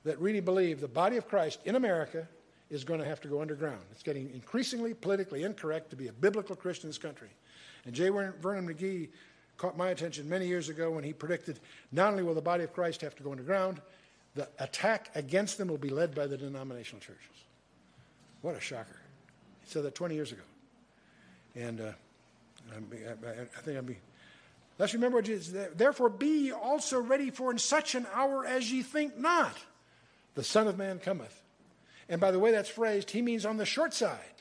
that really believe the body of Christ in America is going to have to go underground. It's getting increasingly politically incorrect to be a biblical Christian in this country. And J. Vernon McGee caught my attention many years ago when he predicted not only will the body of Christ have to go underground, the attack against them will be led by the denominational churches. What a shocker. He said that 20 years ago. And uh, I, think I'm being. Let's remember what Jesus Therefore, be also ready for in such an hour as ye think not. The Son of Man cometh. And by the way that's phrased, he means on the short side.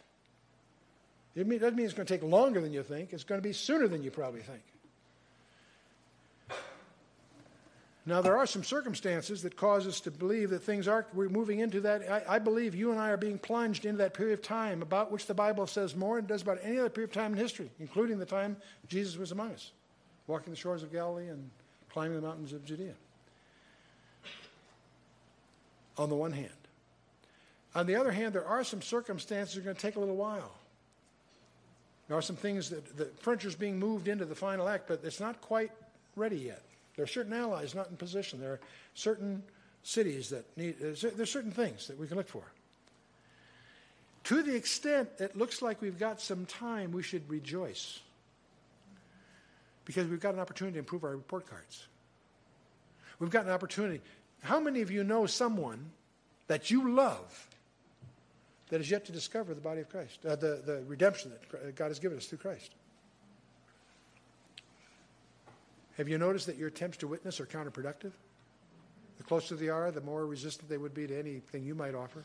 It doesn't mean it's going to take longer than you think, it's going to be sooner than you probably think. Now, there are some circumstances that cause us to believe that things are, we're moving into that. I, I, believe you and I are being plunged into that period of time about which the Bible says more it does about any other period of time in history, including the time Jesus was among us, walking the shores of Galilee and climbing the mountains of Judea. On the one hand. On the other hand, there are some circumstances that are going to take a little while. There are some things that the furniture is being moved into the final act, but it's not quite ready yet. There are certain allies not in position. There are certain cities that need, there's certain things that we can look for. To the extent it looks like we've got some time, we should rejoice. Because we've got an opportunity to improve our report cards. We've got an opportunity. How many of you know someone that you love that is yet to discover the body of Christ, uh, the, the redemption that God has given us through Christ? Have you noticed that your attempts to witness are counterproductive? The closer they are, the more resistant they would be to anything you might offer.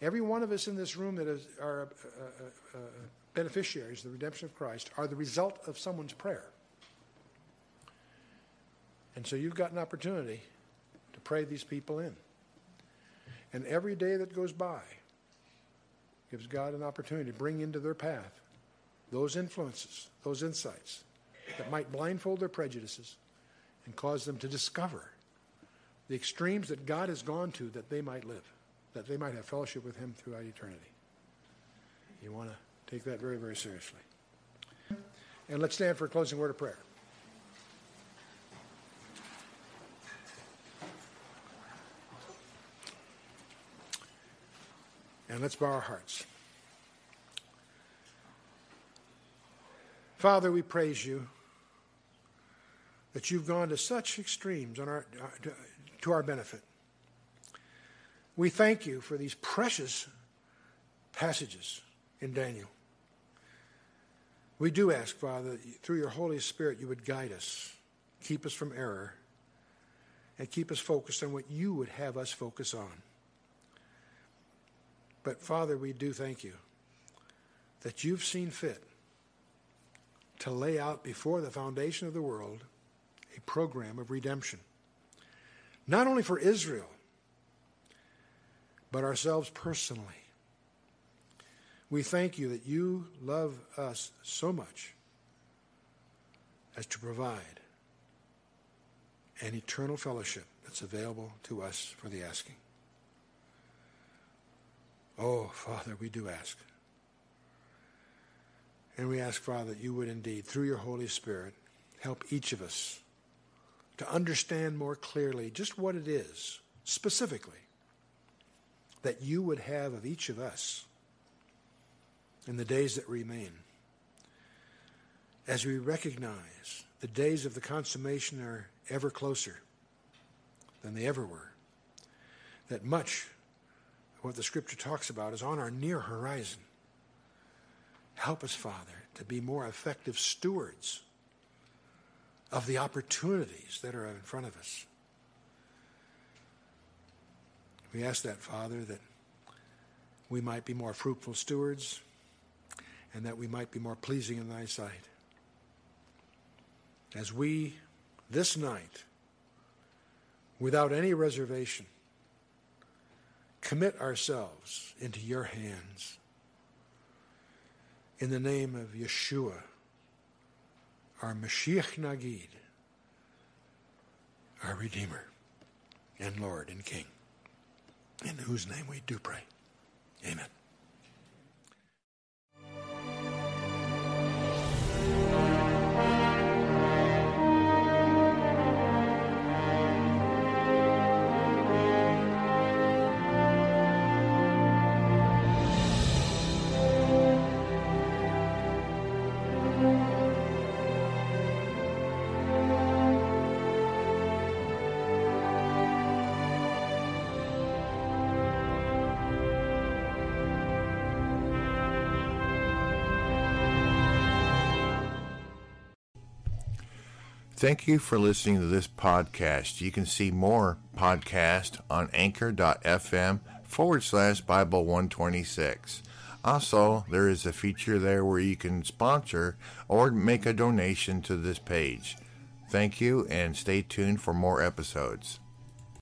Every one of us in this room that is, are uh, uh, uh, beneficiaries of the redemption of Christ are the result of someone's prayer. And so you've got an opportunity to pray these people in. And every day that goes by gives God an opportunity to bring into their path those influences, those insights, that might blindfold their prejudices and cause them to discover the extremes that God has gone to that they might live, that they might have fellowship with Him throughout eternity. You want to take that very, very seriously. And let's stand for a closing word of prayer. And let's bow our hearts. Father, we praise you that you've gone to such extremes on our, to, our benefit. We thank you for these precious passages in Daniel. We do ask, Father, through your Holy Spirit you would guide us, keep us from error, and keep us focused on what you would have us focus on. But, Father, we do thank you that you've seen fit to lay out before the foundation of the world a program of redemption, not only for Israel, but ourselves personally. We thank you that you love us so much as to provide an eternal fellowship that's available to us for the asking. Oh, Father, we do ask And we ask, Father, that you would indeed, through your Holy Spirit, help each of us to understand more clearly just what it is, specifically, that you would have of each of us in the days that remain. As we recognize the days of the consummation are ever closer than they ever were, that much what the Scripture talks about is on our near horizon. Help us, Father, to be more effective stewards of the opportunities that are in front of us. We ask that, Father, that we might be more fruitful stewards and that we might be more pleasing in thy sight. As we, this night, without any reservation, commit ourselves into your hands in the name of Yeshua, our Mashiach Nagid, our Redeemer and Lord and King, in whose name we do pray. Amen. Thank you for listening to this podcast. You can see more podcast on anchor.fm forward slash Bible 126. Also, there is a feature there where you can sponsor or make a donation to this page. Thank you and stay tuned for more episodes.